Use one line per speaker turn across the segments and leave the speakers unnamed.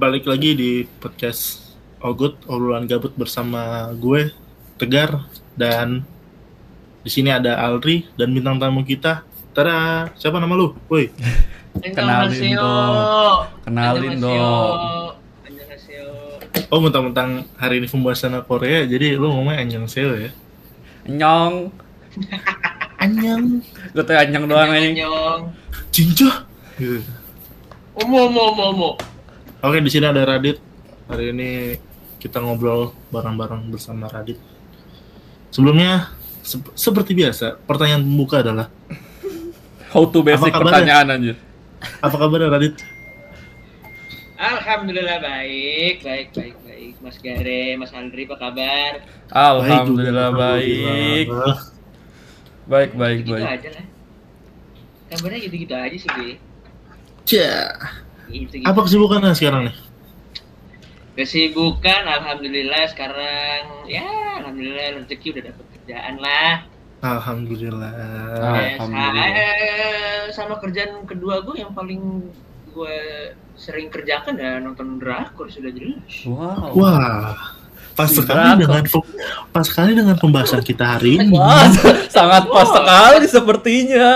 balik lagi di podcast Ogut obrolan gabut bersama gue Tegar dan di sini ada Alri dan bintang tamu kita. Tada, siapa nama lu? Woi.
Kenalin dong. Kenalin dong.
Oh, mentang-mentang hari ini pembahasan Korea, jadi lu ngomongnya annyeonghaseyo ya.
Nyong.
Annyeong.
Gue tuh anyong doang anjing.
Jinja. Gitu.
Omo omo omo omo.
Oke, di sini ada Radit. Hari ini kita ngobrol bareng-bareng bersama Radit. Sebelumnya, sep- seperti biasa, pertanyaan pembuka adalah
How to basic
Apa
pertanyaan anjir.
apa kabar Radit?
Alhamdulillah baik, baik, baik, baik. Mas Gare, Mas Andri, apa kabar?
Alhamdulillah baik.
Alhamdulillah.
Baik baik
gitu
baik.
aja lah. Kabarnya gitu-gitu aja sih, Gue.
Cia.
Gitu, gitu.
Apa kesibukannya sekarang nih?
Kesibukan, alhamdulillah sekarang ya alhamdulillah rezeki udah dapet kerjaan lah.
Alhamdulillah.
Ah.
Ya,
Alhamdulillah.
saya- sama kerjaan kedua gue yang paling gue sering kerjakan ya nonton drakor sudah jelas.
Wow.
Wah, pas sekali dengan pas sekali dengan pembahasan kita hari ini.
Wah, sangat pas sekali sepertinya.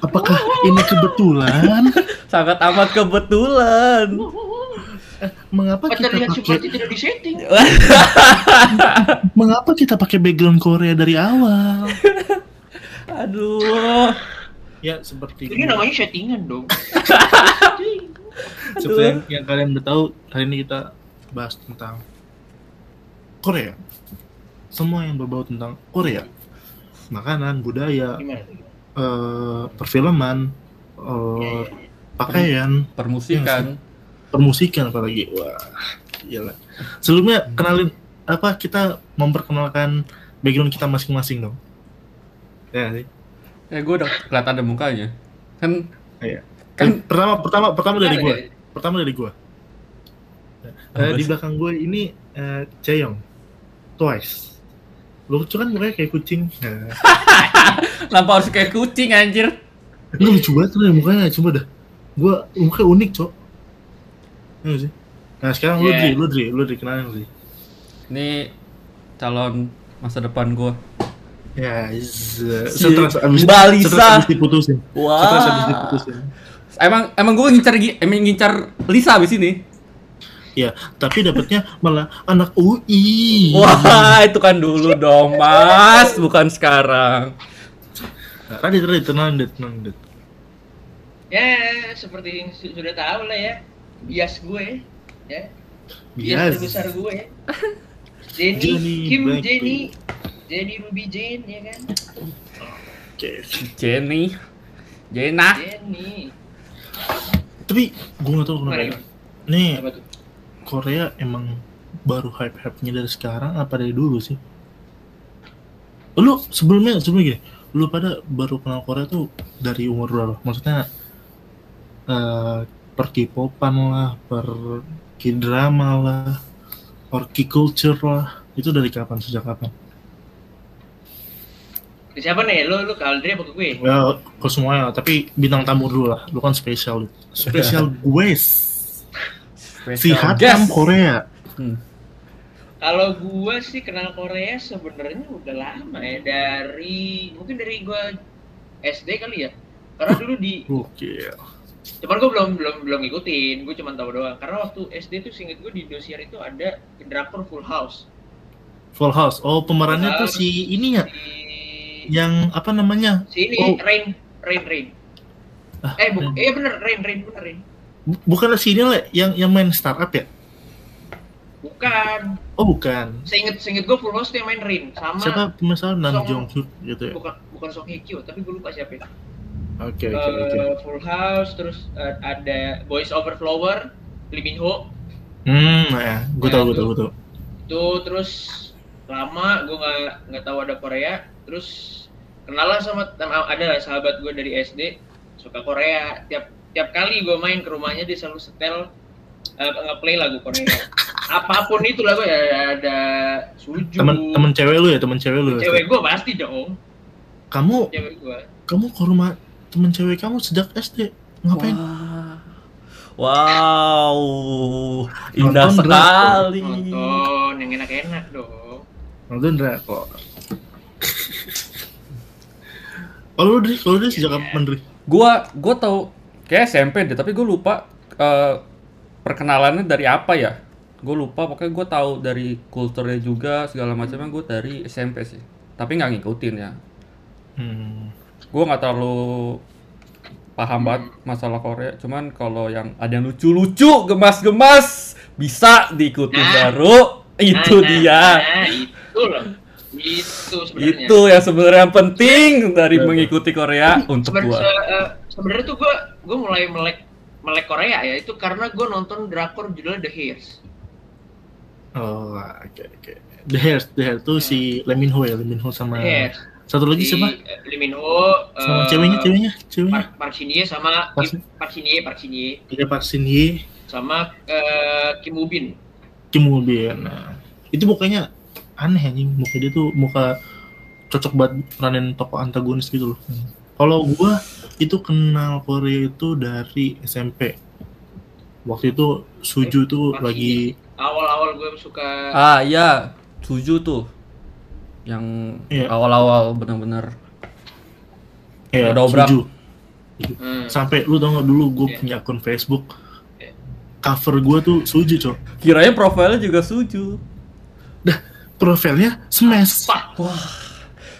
Apakah ini kebetulan?
Sangat amat kebetulan.
Mengapa
Apa
kita pakai
tidak disetting?
mengapa kita pakai background Korea dari awal?
Aduh.
Ya seperti
Ini namanya settingan dong.
seperti yang, yang kalian udah tahu hari ini kita bahas tentang Korea. Semua yang berbau tentang Korea. Makanan, budaya,
Gimana?
Eh, perfilman,
Ya,
eh,
ya, ya.
pakaian,
Permusikan.
permusikan apalagi. Wah, gila. Sebelumnya kenalin apa kita memperkenalkan background kita masing-masing dong. Ya sih.
Ya gue udah kelihatan ada mukanya. Kan
Iya.
Kan-
pertama pertama pertama dari
ya?
Pertama dari gua. Eh,
Apa
di belakang gue ini eh, Chaeyoung. Twice. Lucu kan mukanya kayak kucing. Nah,
kenapa harus kayak kucing anjir?
Lu lucu banget tuh mukanya, coba dah. Gua mukanya unik, Cok. Iya nggak sih? Nah, sekarang lu
Iya.
Dri, lu Dri, lu Dri kenalin Dri.
Ini calon masa depan gue.
Ya, z-
Si
setelah abis,
Mbak Lisa.
setelah abis diputusin.
Wah.
Setelah abis diputusin.
Emang emang gue ngincar gi- emang ngincar Lisa abis ini.
Ya, tapi dapetnya malah anak UI.
Wah, itu kan dulu dong, Mas, bukan sekarang.
Radit, Radit, tenang, Dit, tenang, Dit.
Ya, seperti yang su- sudah tahu lah ya. Bias gue, ya. Bias
Yes.
terbesar gue. Jenny,
Jenny
Kim
Blackpink.
Jenny, Jenny Ruby Jane ya kan.
Oke.
Jenny, Jena.
Jenny.
Tapi gue gak tau kenapa. Nih,
Apa tuh?
Korea emang baru hype-hype-nya dari sekarang apa dari dulu sih? Lu sebelumnya sebelumnya gini, lu pada baru kenal Korea tuh dari umur berapa? Maksudnya eh per K-popan lah, per K-drama lah, per K-culture lah. Itu dari kapan? Sejak kapan?
Siapa nih? Lu lu ke Aldri apa ke gue?
Ya, ke semuanya, tapi bintang tamu dulu lah. Lu kan spesial. Spesial gue. Si
Special
Hatam
guest.
Korea.
Hmm.
Kalau gue sih kenal Korea sebenarnya udah lama ya dari mungkin dari gue SD kali ya. Karena dulu di
Oke.
cuman gue belum belum belum ngikutin, gue cuma tahu doang. Karena waktu SD tuh singkat gue di dosier itu ada drakor Full House.
Full House. Oh, pemerannya tuh
Full
si ini ya,
Si,
yang apa namanya?
si ini
Oh.
Rain Rain Rain.
Ah,
Eh, bu,
Rain.
iya bener Rain Rain bener Rain.
Bu- Bukanlah si ini lah yang yang main startup ya?
Bukan.
Oh bukan.
Seinget seinget gue Full House yang main Rain sama
Siapa pemeran Nam Jong Suk gitu ya?
bukan bukan Song Hye Kyo tapi gue lupa siapa. ya.
Oke oke oke.
Eh, Full House terus eh, ada Boys Over Flower Lee Min Ho
Hmm, ya, gue
Ya,
tau gue tau gue tau.
itu terus lama gue nggak nggak tahu ada Korea terus kenalan sama ada sahabat gue dari SD suka Korea tiap tiap kali gue main ke rumahnya dia selalu setel eh, nge-play lagu Korea apa pun itu lagu ya ada suju
Temen temen cewek lu ya temen cewek lu. ya?
cewek gue pasti dong
Kamu
cewek gue
kamu ke rumah temen cewek kamu sejak SD ngapain?
Wah. Wow, indah
Nonton
sekali.
Nonton yang enak-enak dong.
Nonton drakor. Kalau lu Dri, kalau lu Dri sejak kapan Dri?
Gua gua tahu kayak SMP deh, tapi gue lupa eh, perkenalannya dari apa ya. Gue lupa, pokoknya gue tahu dari kulturnya juga segala macamnya gue dari SMP sih. Tapi nggak ngikutin ya.
Hmm.
Gue nggak terlalu paham banget masalah Korea. Cuman kalau yang ada yang lucu-lucu, gemas-gemas, bisa diikutin
Nah.
baru. Itu
Nah, nah,
dia.
Nah, itu loh. Itu sebenarnya.
Itu yang sebenarnya yang penting dari mengikuti Korea untuk
Seben-
gua.
Se- sebenarnya tuh gue gue mulai melek melek Korea ya itu karena gue nonton drakor judulnya The Hairs.
Oh, oke oke. The Hair, The Hair tuh si Lee Min Ho ya, Lee Min Ho sama
The Hairs.
satu lagi
Si,
siapa?
eh, Lee Min Ho,
Sama
eh,
ceweknya, ceweknya, ceweknya.
Park, Park Shin Ye sama
Park
Shin Ye, Park Shin Ye
Ada Park Shin Hye,
sama eh, Kim Woo Bin.
Kim Woo Bin. Nah, itu mukanya aneh anjing, muka dia tuh muka cocok buat peranin tokoh antagonis gitu loh. Hmm. Kalau gua itu kenal Korea itu dari SMP. Waktu itu Suju tuh
Park Shin
lagi
Awal-awal gue suka
Ah iya, Suju tuh. Yang
Iya.
awal-awal bener-bener
ya
Udah obrak.
Suju.
hmm,
Sampai lu tau gak dulu gue
Iya.
punya akun Facebook.
Iya.
Cover gua tuh Suju, Cok.
Kiranya profilnya juga Suju.
Profilnya smash.
Wah,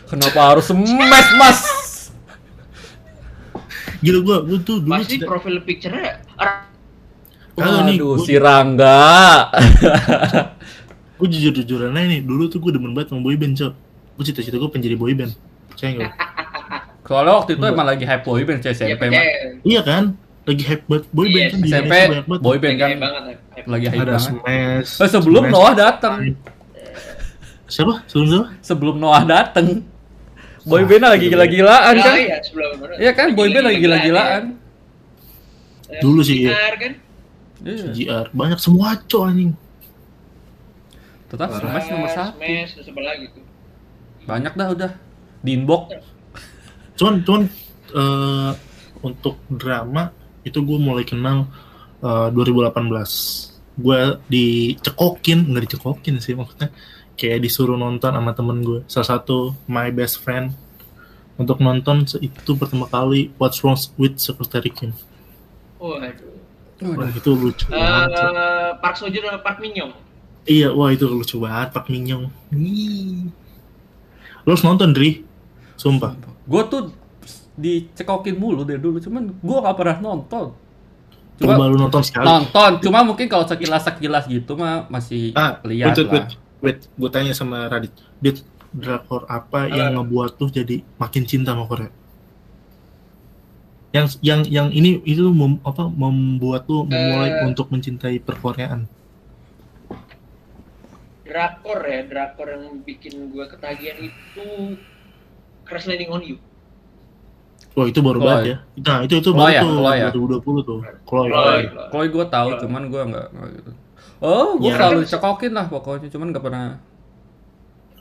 kenapa harus smash mas?
Gila gua, gua tuh dulu
pasti
cita-
profil picture-nya
Kagak nih, gua-
si Rangga.
gue jujur jujuran aja nih dulu tuh gue demen banget sama boyband cok. Gue cita-cita gue pengen jadi boyband percaya nggak
Soalnya waktu itu emang lagi hype boyband
ya,
SMP
percaya.
iya kan? Lagi hype banget boyband
Iya,
kan di
SMP boyband kan
Kayak banget, ya.
lagi hype
ada
banget.
smash
Eh, sebelum
Smash,
Noah datang,
siapa? Sebelum siapa?
Sebelum Noah datang, boyband lagi gila-gilaan
Oh,
kan?
iya, sebelum
Iya kan, boyband lagi gila-gilaan.
ya.
Dulu sih, iya.
Benar, kan?
Iya.
GR banyak semua cok anjing
Tetap smash nomor satu.
Smash, lagi tuh?
Banyak dah udah. Di inbox.
cuman cuman eh, untuk drama itu gue mulai kenal eh, 2018 gue dicekokin nggak dicekokin sih maksudnya kayak disuruh nonton sama temen gue salah satu my best friend untuk nonton itu pertama kali What's Wrong with Secretary Kim
Waduh.
wah itu lucu banget Cok.
Eh, Park Seo Joon sama Park Min Young.
iya wah itu lucu banget Pak Minyong lo harus nonton Dri sumpah
Gue tuh dicekokin mulu dari dulu, cuman gue gak pernah nonton.
coba
Cuma
lu nonton sekali
nonton, cuma mungkin kalau sekilas-sekilas gitu mah masih
Ah,
lihat lah.
wait, wait. gue tanya sama Radit, Dit, drakor apa yang ngebuat tuh jadi makin cinta sama Korea? Yang yang yang ini itu mem- apa membuat tuh memulai
Eh.
untuk mencintai perkoreaan.
Drakor ya, drakor yang bikin gue ketagihan itu Crash Landing on You.
Wah itu baru
Chloe.
banget ya. Nah itu itu
Chloe
baru
ya,
tuh
Chloe ya.
2020 tuh. Chloe.
Chloe.
Kalau gue tahu, cuman gue nggak nggak gitu. Oh, gue
Ya.
selalu cekokin lah pokoknya, cuman nggak pernah.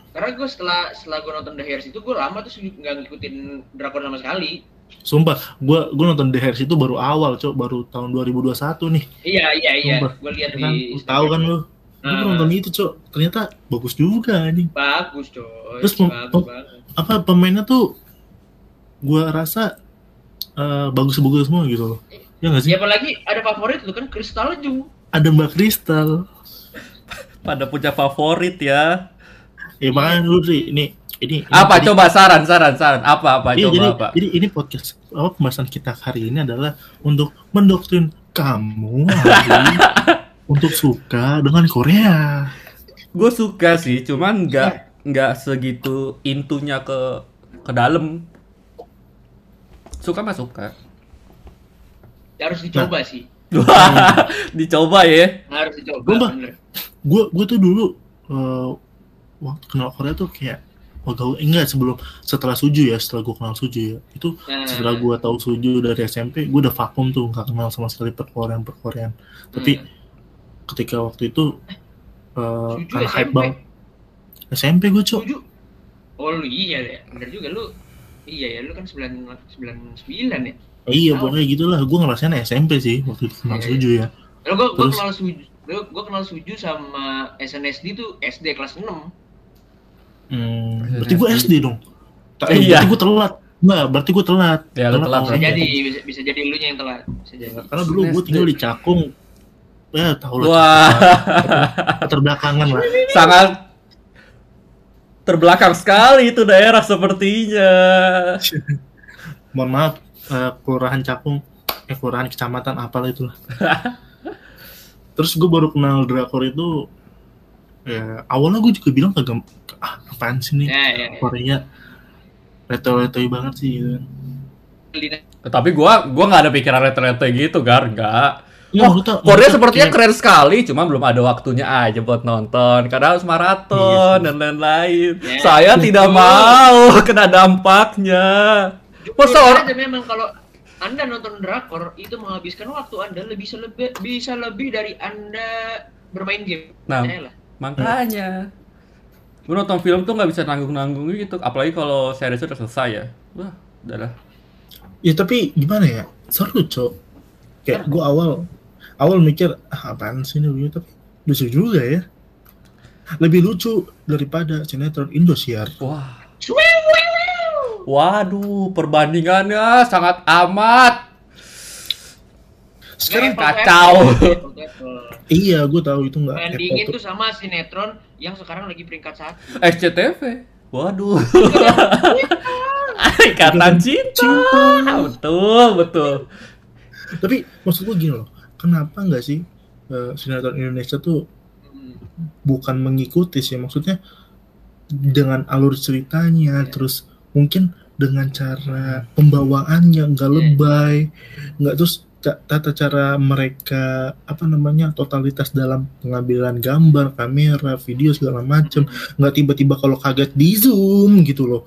Karena gue setelah setelah gue nonton The Hairs itu gue lama tuh nggak ngikutin drakor sama sekali.
Sumpah, gue gue nonton The Hairs itu baru awal, cok, baru tahun 2021 nih.
Iya iya iya,
Sumpah.
gue lihat
kan?
di.
Tahu kan lu? Gue
Nah.
nonton itu, cok. Ternyata bagus juga nih.
Bagus coy.
Terus pem-
bagus
pem-
banget.
apa pemainnya tuh gua rasa eh, bagus-bagus semua gitu loh. Ya nggak sih?
Ya apalagi ada favorit lu kan Crystal Ju.
Ada Mbak Kristal.
Pada punya favorit ya.
Ya makanya lu Dri, ini ini ini
Apa
jadi-
coba saran saran saran apa apa
Iya,
coba
jadi,
apa?
jadi ini podcast apa pembahasan kita hari ini adalah untuk mendoktrin kamu untuk suka dengan Korea.
Gue suka sih, cuman nggak nggak segitu intunya ke ke dalam. Suka mah suka.
Ya, harus dicoba sih.
Dicoba ya.
Harus dicoba.
Gue gue tuh dulu eh, waktu kenal Korea tuh kayak oh gaul enggak sebelum setelah suju ya setelah gue kenal suju ya itu
Nah,
setelah gue tahu suju dari SMP gue udah vakum tuh nggak kenal sama sekali perkorean perkorean tapi
hmm.
ketika waktu itu eh
Suju
karena hype
SMP?
banget SMP gue cok.
Oh lu iya ya, bener juga lu. Iya ya, lu kan 9 99 ya.
Iya
Tahu.
pokoknya gitulah. Gue ngerasain SMP sih waktu itu kenal
Iya,
suju ya.
Lalu gue
Terus?
kenal suju, gue kenal suju sama SNSD tuh SD kelas 6
hmm, berarti gue SD dong. Tak,
Iya.
berarti gue telat. Enggak, berarti gue telat.
Ya, lu telat,
Bisa jadi, bisa, bisa jadi lu yang telat. Bisa jadi.
karena dulu gue tinggal di Cakung. Ya tau lah
Wah,
terbelakangan lah.
Sangat terbelakang sekali itu daerah sepertinya.
mohon maaf eh, kelurahan Cakung eh kelurahan kecamatan apalah itulah terus gue baru kenal drakor itu ya awalnya gue juga bilang kagak ah apaan sih nih
Ya, ya, ya.
Korea leto-letoy banget sih gitu.
Lina-
Tapi gua gua nggak ada pikiran rete-rete gitu, Gar, enggak.
Ya,
Oh, Korea
maksudnya
sepertinya
kayak-
keren sekali, cuma belum ada waktunya aja buat nonton. Karena harus maraton dan lain-lain.
Ya,
Saya tidak
betul.
mau kena dampaknya. Masa orang
aja memang kalau anda nonton drakor itu menghabiskan waktu anda lebih selebih bisa lebih dari anda bermain game.
Nah. Makanya gue nonton film tuh nggak bisa nanggung-nanggung gitu, apalagi kalau series udah selesai ya. Wah, udah lah.
ya tapi gimana ya seru cok kayak gue awal awal mikir ah, apaan sih ini tapi lucu juga ya lebih lucu daripada sinetron Indosiar
Wah. Waduh, perbandingannya sangat amat.
sekarang
Nggak
kacau.
iya gue tahu itu nggak
Bandingin
apple
tuh sama sinetron yang sekarang lagi peringkat satu.
SCTV. Waduh. Ikatan cinta. Betul, betul.
tapi maksud gue gini loh kenapa nggak sih eh, sinetron Indonesia tuh
Hmm.
bukan mengikuti sih maksudnya dengan alur ceritanya
Iya.
terus mungkin dengan cara pembawaannya nggak
Iya.
lebay nggak terus tata cara mereka apa namanya totalitas dalam pengambilan gambar kamera video segala macem. Nggak tiba-tiba kalau kaget di zoom gitu loh.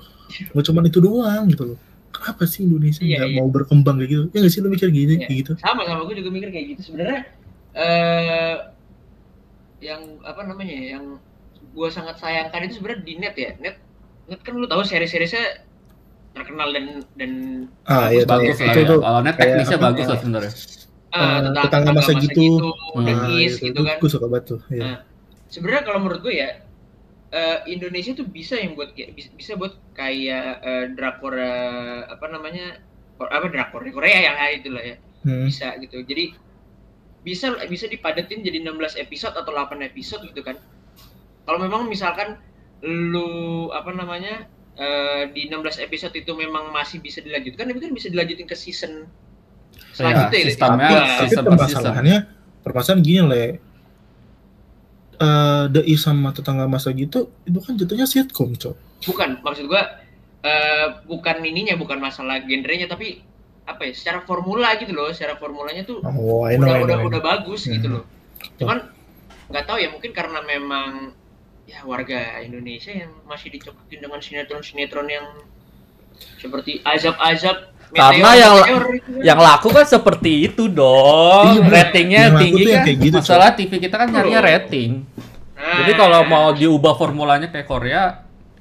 Nggak cuma itu doang gitu loh. Kenapa sih Indonesia
Iya,
nggak
iya.
mau berkembang kayak gitu? Ya nggak sih lo mikir gini
Iya.
kayak gitu.
Sama sama. Gue juga mikir kayak gitu. Sebenarnya eh yang apa namanya ya, yang gue sangat sayangkan itu sebenarnya di net ya. Net kan lu tahu seri-seriesnya terkenal dan dan
ah iya.
Bagus lah
itu
ya.
tuh
Kalau net
kayak
teknisnya
apa,
bagus lah sebenarnya.
ah,
Eh,
tentang
tetangga masa gitu.
Hmm.
The
Nah,
Kiss
itu,
gitu
itu
kan
gue suka banget tuh iya.
Nah, sebenarnya kalau menurut gue ya eh, Indonesia tuh bisa yang buat kayak bisa, bisa buat kayak eh, drakor apa namanya Kor- apa drakor Korea yang itu lah ya
Hmm.
bisa gitu jadi bisa bisa dipadetin jadi 16 episode atau 8 episode gitu kan kalau memang misalkan lu apa namanya eh, di 16 episode itu memang masih bisa dilanjutkan itu kan bisa dilanjutin ke season selanjutnya
Ya,
gitu.
sistemnya
Tapi-
permasalahannya permasalahan gini le Eh Dai sama tetangga masa gitu itu kan jatuhnya sitcom cok
bukan maksud gua eh, bukan ininya bukan masalah genrenya tapi apa ya secara formula gitu loh secara formulanya tuh
oh know,
udah
know,
udah
know.
udah bagus gitu
Hmm.
loh cuman nggak tahu ya mungkin karena memang ya warga Indonesia yang masih dicokokin dengan sinetron-sinetron yang seperti azab-azab
Karena
meteor-
yang-
meteor gitu kan.
Yang laku kan seperti itu dong.
Iya.
Ratingnya
Yang
tinggi
yang
kan.
kayak gitu,
Masalah TV kita kan nyarinya rating.
Nah,
Jadi kalau mau diubah formulanya kayak Korea,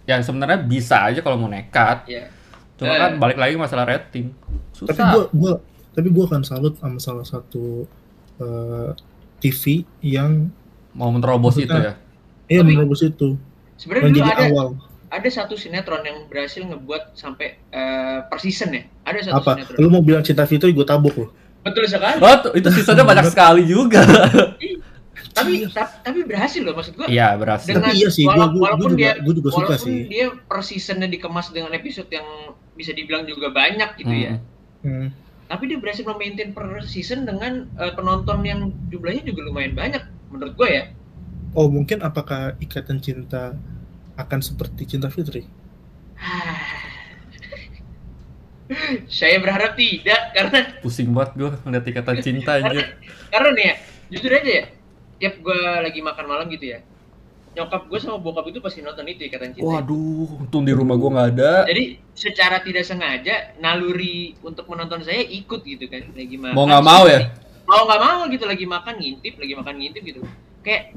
ya sebenarnya bisa aja kalau mau nekat.
ya
Cuma
Eh.
kan balik lagi masalah rating.
tapi
Susah.
gua gua tapi gua akan salut sama salah satu eh, TV yang
mau menerobos itu ya.
Tapi-
menerobos itu.
sebenarnya dulu
menjadi
ada
awal.
ada satu sinetron yang berhasil ngebuat sampai eh, per season ya. Ada satu
apa?
sinetron.
Lu mau bilang cinta Fitri gue tabuk lo
betul sekali.
Oh, itu sisanya banyak sekali juga.
tapi ta- tapi berhasil loh maksud gua.
Iya, berhasil.
Tapi iya sih, gua-
wala-
gua-
walaupun
gua juga-
dia
gua juga suka
walaupun
sih.
dia per seasonnya dikemas dengan episode yang bisa dibilang juga banyak gitu ya.
Hmm.
hmm.
tapi dia berhasil memaintain per season dengan eh, penonton yang jumlahnya juga lumayan banyak menurut gue ya
oh mungkin apakah ikatan cinta akan seperti cinta Fitri
saya berharap tidak karena
Pusing banget gua ngeliat ikatan cinta
karena,
aja.
karena nih ya jujur aja ya tiap gue lagi makan malam gitu ya nyokap gue sama bokap itu pasti nonton itu ikatan cinta
Waduh, untung di rumah gua nggak ada.
jadi secara tidak sengaja naluri untuk menonton saya ikut gitu kan lagi makan
Mau nggak mau ya?
mau nggak mau gitu lagi makan ngintip lagi makan ngintip gitu kayak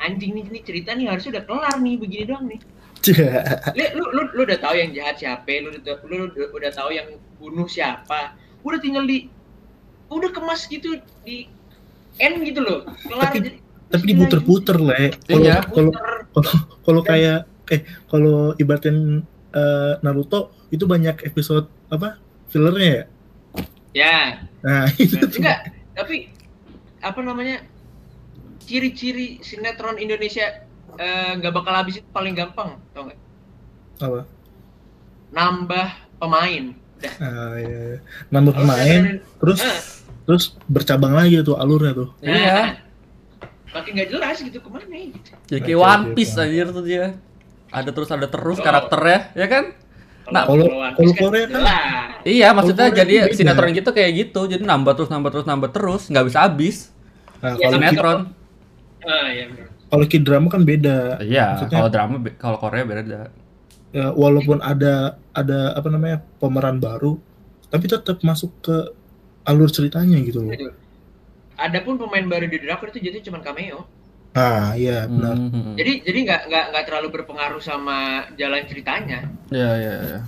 anjing nih, nih cerita nih harusnya udah kelar nih begini doang nih lu, lu, lu, lu udah tahu yang jahat siapa lu udah, lu udah, udah tahu yang bunuh siapa udah tinggal di udah kemas gitu di end gitu loh kelar
Tapi-
jadi
Tapi diputer-puter le. Kalau
Iya.
kalau
Puter.
kalau kalau kayak eh kalau ibaratkan eh, Naruto itu banyak episode apa fillernya ya.
ya
Nah itu
enggak tapi apa namanya ciri-ciri sinetron Indonesia eh, nggak bakal habis itu paling gampang tau nggak
apa?
nambah pemain.
Ah, iya, iya. Nambah
Kalau
pemain,
sinetron-
terus
Eh,
terus bercabang lagi tuh alurnya tuh.
nah,
Iya.
makin nggak jelas gitu ke mana gitu
Jadi
Oke,
kayak One Piece anjir tuh dia. Ada terus ada terus
Oh.
karakternya, ya kan? Nah,
kalau-
One
kalau
Piece kan
Korea kan-.
Iya, maksudnya
Korea
jadi
beda.
sinetron gitu kayak gitu. Jadi nambah terus nambah terus nambah terus, nggak bisa habis.
Nah,
Ya,
kalau
Sinetron.
Ah ya benar
kalau K-drama kan beda.
Iya, kalau drama kalau Korea beda.
Ya, walaupun ada ada apa namanya pemeran baru, tapi tetap masuk ke alur ceritanya gitu loh.
Adapun pemain baru di drakor itu jadi cuma cameo.
Ah, iya benar.
Hmm.
Jadi jadi nggak nggak nggak terlalu berpengaruh sama jalan ceritanya,
Iya, iya, iya.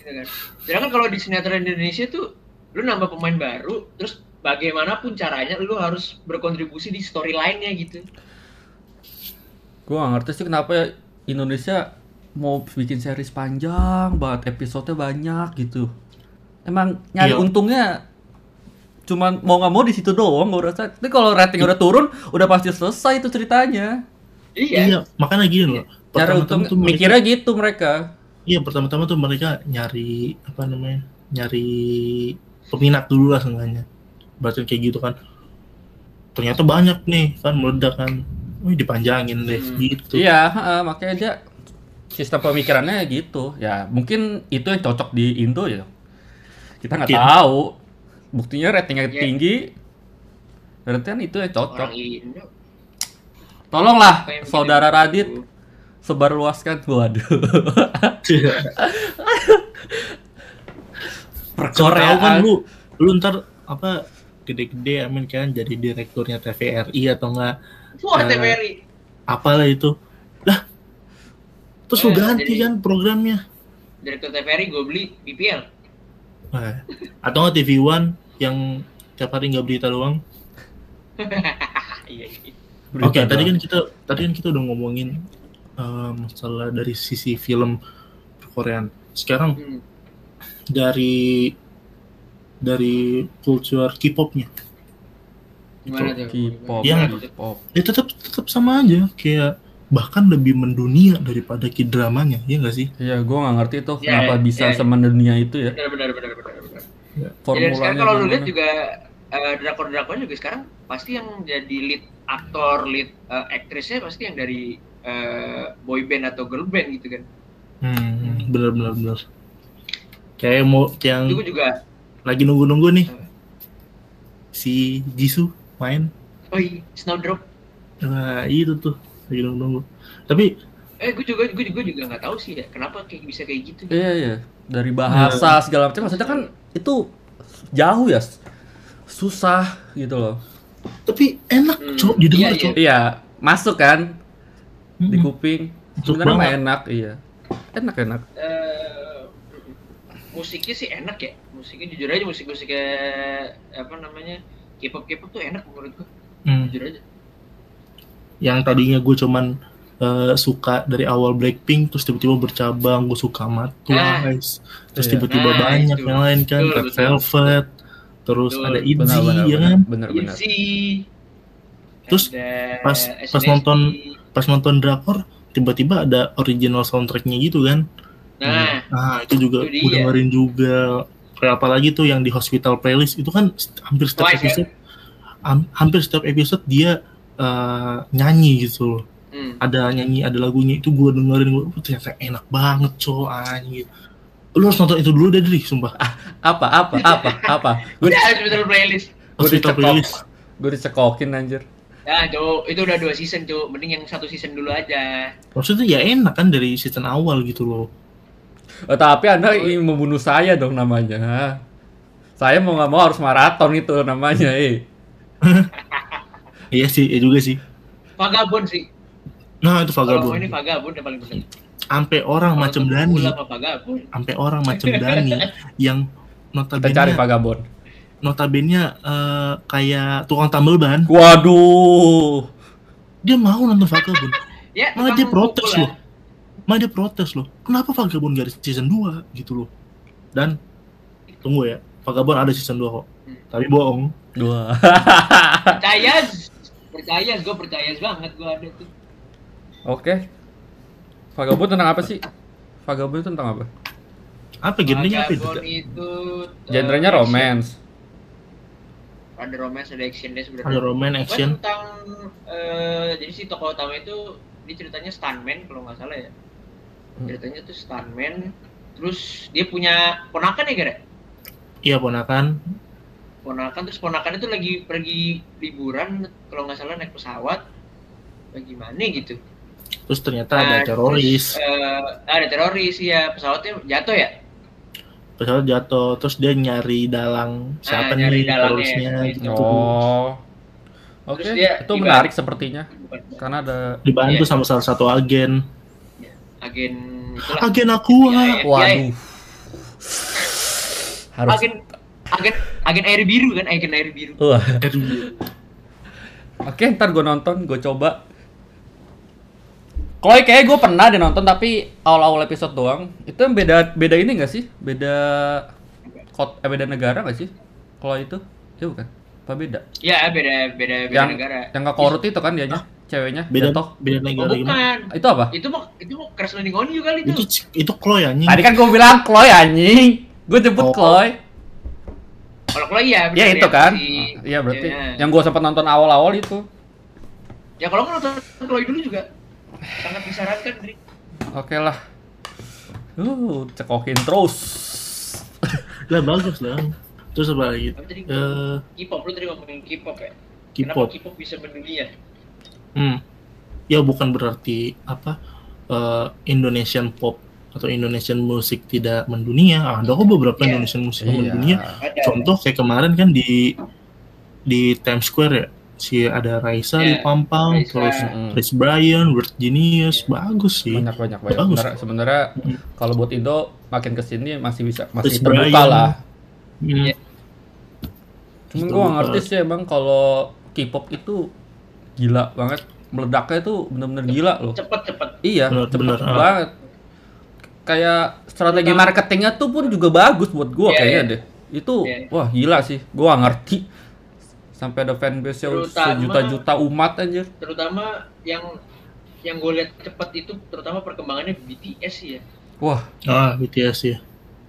gitu kan. Sedangkan kalau di sinetron Indonesia tuh lu nambah pemain baru, terus bagaimanapun caranya lu harus berkontribusi di storyline-nya gitu.
Gue gak ngerti sih kenapa ya Indonesia mau bikin series panjang banget, episodenya banyak gitu. Emang nyari
Iya.
untungnya cuman mau nggak mau di situ doang gue rasa. Tapi kalau rating udah turun, udah pasti selesai itu ceritanya.
Iya.
Iya, makanya gini loh. Pertama-tama
untung,
tuh mereka,
mikirnya gitu mereka.
iya pertama-tama tuh mereka nyari apa namanya? Nyari peminat dulu lah seenggaknya. Berarti kayak gitu kan. Ternyata banyak nih kan meledak kan. Wih dipanjangin deh
Hmm.
gitu.
Iya, heeh, makanya dia sistem pemikirannya gitu. Ya mungkin itu yang cocok di Indo ya. Kita nggak tahu. Buktinya ratingnya
Iya.
tinggi. Berarti kan itu yang cocok.
Orang Indo.
Tolonglah saudara? Radit sebarluaskan. Waduh.
Kan
Perkoreaan.
lu lu ntar apa gede-gede amin kan jadi direkturnya TVRI atau enggak
Wah,
Eh,
TVRI.
apalah itu. Lah. Terus lu
Eh,
ganti
jadi-
kan programnya.
Direktur TVRI gue beli BPL.
Nah, atau nggak TV One yang tiap hari nggak berita doang.
Iya, iya.
Oke, tadi kan kita tadi kan kita udah ngomongin eh, masalah dari sisi film Korean. Sekarang
Hmm.
dari dari culture K-popnya,
Gimana tuh?
K-pop,
tuh?
K-pop.
ya tetap tetap sama aja, kayak bahkan lebih mendunia daripada K-dramanya, ya nggak sih?
Iya, gua nggak ngerti tuh
Iya,
kenapa
iya,
bisa
iya.
semendunia itu ya.
Benar, benar, benar, benar, benar. Ya, dan
Formulanya
sekarang kalau lu lihat juga eh, drakor-drakor juga sekarang pasti yang jadi lead aktor, lead eh, aktrisnya pasti yang dari eh, boy band atau girl band gitu kan.
Hmm, bener bener bener. Kayak mau yang
Itu juga
lagi nunggu-nunggu nih
Hmm.
si Jisoo main.
oh iya, Snowdrop.
Nah, itu tuh lagi nunggu-nunggu. Tapi
Eh, gue juga gue juga juga nggak tahu sih ya kenapa kayak bisa kayak gitu.
Iya, iya. Dari bahasa segala macam maksudnya kan itu jauh ya. Susah gitu loh.
tapi enak,
Hmm,
Cok, didengar,
iya, iya.
Cok.
Iya, masuk kan di
Mm-mm.
kuping. Sebenarnya enak, iya. Enak enak.
Eh, musiknya sih enak ya. Musiknya jujur aja musik-musiknya apa namanya? K-pop K-pop tuh enak menurut gue.
Hmm.
Jujur aja.
Yang tadinya gue cuman eh, suka dari awal Blackpink terus tiba-tiba bercabang gue suka sama Twice terus
Iya.
tiba-tiba
Nah,
banyak
itu.
yang lain kan
Betul,
Red
betul.
Velvet terus
Betul.
ada ITZY
benar
ya
benar.
kan
Benar benar.
ITZY.
Terus
Ada
pas- pas nonton- pas nonton drakor tiba-tiba ada original soundtracknya gitu kan
Nah,
nah itu juga
Itu
gue dengerin juga kayak apalagi tuh yang di hospital playlist itu kan hampir setiap
Twice, ya?
episode ham- hampir setiap episode dia eh, nyanyi gitu loh
hmm.
ada nyanyi ada lagunya itu gue dengerin gue ternyata enak banget cow anjir lu harus nonton itu dulu deh Dri, sumpah
Apa apa apa apa? Gue
Udah hospital playlist.
gue
hospital
dicekok.
playlist
Gue dicekokin anjir.
Nah, tuh itu udah dua season tuh. Mending yang satu season dulu aja.
maksudnya ya enak kan dari season awal gitu loh
Eh, tapi anda ingin membunuh saya dong namanya. Saya mau nggak mau harus maraton itu namanya, eh.
iya sih iya juga sih
Vagabond sih.
nah itu vagabond
ini Vagabond yang paling penting.
sampai orang
Kalau
macam Dani sampai orang macam Dani yang
Kita cari
notabene
vagabond.
notabene eh, kayak tukang tambal ban,
Waduh.
dia mau nonton Vagabond.
Ya,
Malah dia protes loh. Malah dia protes loh. Kenapa Vagabond gak ada season 2 gitu loh. Dan tunggu ya, Vagabond ada season 2 kok.
Hmm.
Tapi bohong.
Wah.
Percaya, percaya, gue percaya banget gue ada tuh.
Oke. Vagabond tentang apa sih? Vagabond itu tentang apa?
Apa genrenya apa itu?
Vagabond itu eh,
Genrenya romance.
Ada romance, ada action deh sebenarnya.
Ada romance, action.
tentang eh, jadi si tokoh utama itu dia ceritanya stuntman kalau nggak salah ya.
Hmm.
Ceritanya tuh stuntman. Terus dia punya ponakan ya gara?
Iya ponakan.
Ponakan terus ponakan itu lagi pergi liburan kalau nggak salah naik pesawat. Bagaimana gitu?
Terus ternyata ada
Nah,
teroris.
terus, eh, ada teroris ya pesawatnya jatuh ya.
Pesawat jatuh. Terus dia nyari dalang siapa
Ah, nyari
nih
dalangnya,
terorisnya
gitu.
Oh. Oke,
Terus dia
itu menarik sepertinya karena ada
Dibantu
Iya.
sama salah satu agen.
Agen itulah.
Agen aku.
Iya, iya.
waduh. Harus
Agen agen agen air biru kan agen air biru.
Wah. Oke, ntar gue nonton, gue coba. Chloe kayak gue pernah deh nonton tapi awal-awal episode doang. Itu yang beda beda ini gak sih? Beda kot eh, beda negara gak sih? Chloe itu? Ya bukan. Apa beda?
Ya beda beda beda
yang
negara.
yang gak korut itu kan dianya, ceweknya
Beda
jatuh.
beda
Oh,
negara gimana?
bukan.
Itu apa?
Itu mau itu mau crash landing on you kali itu.
Itu itu Chloe anjing.
Tadi kan gue bilang Chloe anjing. Gue jemput
Oh.
Chloe.
Kalau iya
Ya
benar
itu kan.
si-
Iya berarti
ya.
yang gue sempat nonton awal-awal itu.
Ya kalau nggak nonton Chloe dulu juga sangat disarankan, Dri.
Oke lah. Uh, cekokin terus.
Lah bagus lah. Terus apa lagi? Eh,
K-pop lu tadi ngomongin K-pop ya. Kenapa
K-pop.
K-pop bisa mendunia?
Hmm. Ya bukan berarti apa eh, Indonesian pop atau Indonesian musik tidak mendunia. Ada kok beberapa
Iya.
Indonesian musik
Iya.
yang mendunia.
Ada.
Contoh kayak kemarin kan di di Times Square ya. Si ada Raisa di
Iya,
Pampang,
Raisa.
terus
Mm.
Chris Bryan, Word Genius, bagus sih.
banyak banyak banyak
Bagus.
sebenarnya, sebenarnya
Mm.
kalau buat Indo makin ke sini masih bisa masih
Chris
terbuka
Bryan.
lah
Hmm.
Iya.
cuman gue gak ngerti sih emang kalau K-pop itu gila banget meledaknya itu bener-bener gila loh
Cepet-cepet.
iya
Bener,
cepet
bener, ah.
banget kayak strategi marketingnya tuh pun juga bagus buat gue
Iya,
kayaknya
iya.
deh itu
Iya.
wah gila sih gue gak ngerti sampai ada fanbase yang sejuta-juta umat anjir
Terutama yang yang gue lihat cepet itu terutama perkembangannya BTS ya.
wah
Ah, BTS ya.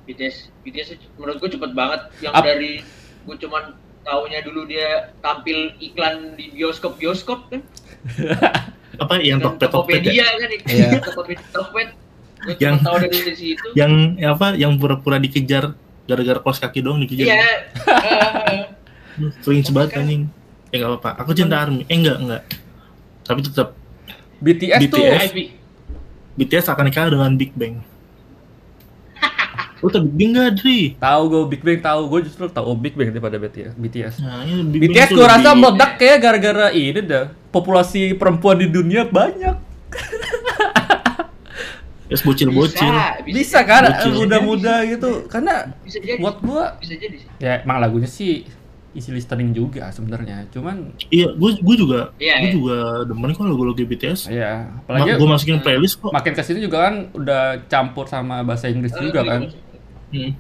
BTS BTS menurut gue cepet banget yang
Ap-
dari gue cuman taunya dulu dia tampil iklan di bioskop bioskop kan
Apa yang
Dan
Tokped Tokped ya?
Kan
Iya.
Tokopedia Tokped
Yang-
tahu dari situ
Yang apa? Yang pura-pura dikejar gara-gara kos kaki doang dikejar.
iya
Cringe banget anjing. Eh enggak apa-apa. Aku cinta Army. Eh enggak, enggak. Tapi tetap
BTS, tuh
BTS.
Ivy.
BTS akan kalah dengan Big Bang. Lu tau Big Bang nggak, Dri?
tahu gue Big Bang tahu. Gue justru tahu Big Bang daripada BTS BTS
Nah, ini Big Bang
BTS
tuh
gue rasa
lebih-
meledak kayak gara-gara ini dah. Populasi perempuan di dunia banyak.
Yes, bocil-bocil.
bisa
bisa kan
Bocil.
muda-muda gitu. Karena
bisa jadi.
buat gue
bisa jadi. sih
ya emang lagunya sih isi listening juga sebenarnya. Cuman
Iya, gue gue juga
Iya,
gue
iya.
juga demen kok lagu-lagu BTS.
ya
Ma-
apalagi
gue masukin playlist kok.
makin ke sini juga kan udah campur sama bahasa Inggris juga kan
Hmm.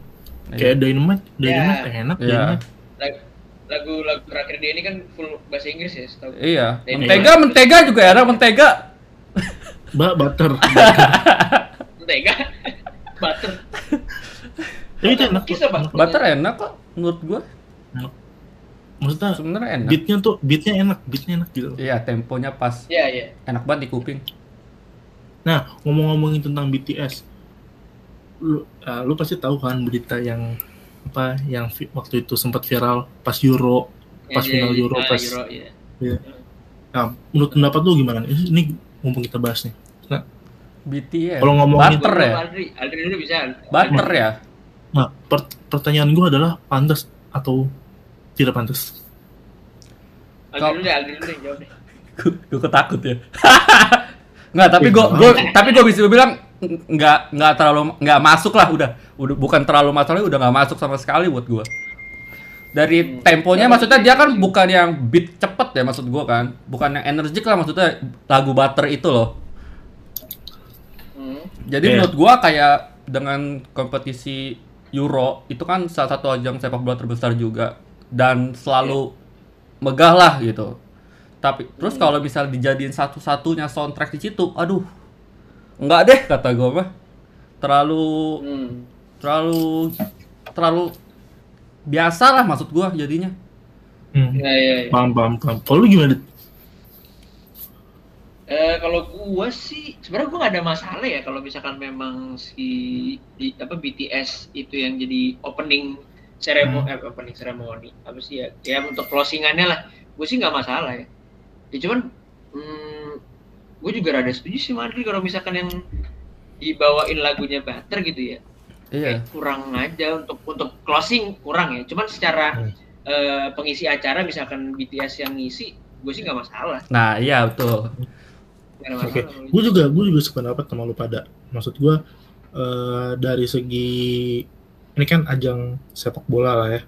Kayak Dynamite, Dynamite
Iya.
enak
Iya.
Dynamite.
lagu lagu terakhir dia ini kan full bahasa Inggris ya setahu gue.
iya
Iya.
mentega mentega juga enak mentega
Mbak butter.
mentega butter
Tapi itu enak.
Kisah.
Enak.
butter enak kok menurut gue
Enak. Maksudnya
sebenarnya enak
beatnya tuh beatnya enak, beatnya enak gitu.
iya temponya pas
ya ya
enak banget di kuping
Nah, ngomong-ngomongin tentang BTS, lu, ah, lu pasti tahu kan berita yang apa yang vi- waktu itu sempat viral pas Euro, pas
Ya,
final
ya,
Euro,
ah,
pas.
Euro, iya.
Nah, menurut pendapat lu gimana? Ini, ini mumpung kita bahas nih. Nah,
BTS
Kalau ngomongin-
butter ya
Aldri, Aldri dulu bisa.
butter ya
nah per- pertanyaan gue adalah pantas atau tidak pantas?
Aldri dulu deh, Aldri dulu deh, jawab deh.
gue ketakut ya nggak tapi gue gue tapi gue bisa bilang nggak nggak terlalu nggak masuk lah udah udah bukan terlalu masalahnya udah nggak masuk sama sekali buat gue Dari temponya maksudnya dia kan bukan yang beat cepet ya maksud gua kan. Bukan yang energik lah maksudnya lagu Butter itu loh.
Hmm.
Jadi
Iya.
menurut gua kayak dengan kompetisi Euro itu kan salah satu ajang sepak bola terbesar juga dan selalu megah lah gitu. Tapi terus kalau misal dijadiin satu-satunya soundtrack di situ, aduh, enggak deh kata gua mah. Terlalu
Hmm.
terlalu terlalu biasa lah maksud gua jadinya.
Hmm.
Ya, ya, ya.
Paham, paham, paham. Kalau lu gimana?
Eh, kalau gua sih sebenarnya gua gak ada masalah ya kalau misalkan memang si di- apa BTS itu yang jadi opening seremoni eh, opening seremoni apa sih ya ya untuk closingannya lah gue sih nggak masalah ya ya cuman hmm, gue juga rada setuju sih Madri kalau misalkan yang dibawain lagunya Butter gitu ya
Iya.
kayak kurang aja untuk untuk closing kurang ya cuman secara
Hmm.
eh, pengisi acara misalkan BTS yang ngisi gue sih nggak masalah
Nah, iya betul.
Oke,
masalah
gue juga gue juga sependapat sama lu pada. Maksud gue eh, dari segi ini kan ajang sepak bola lah ya.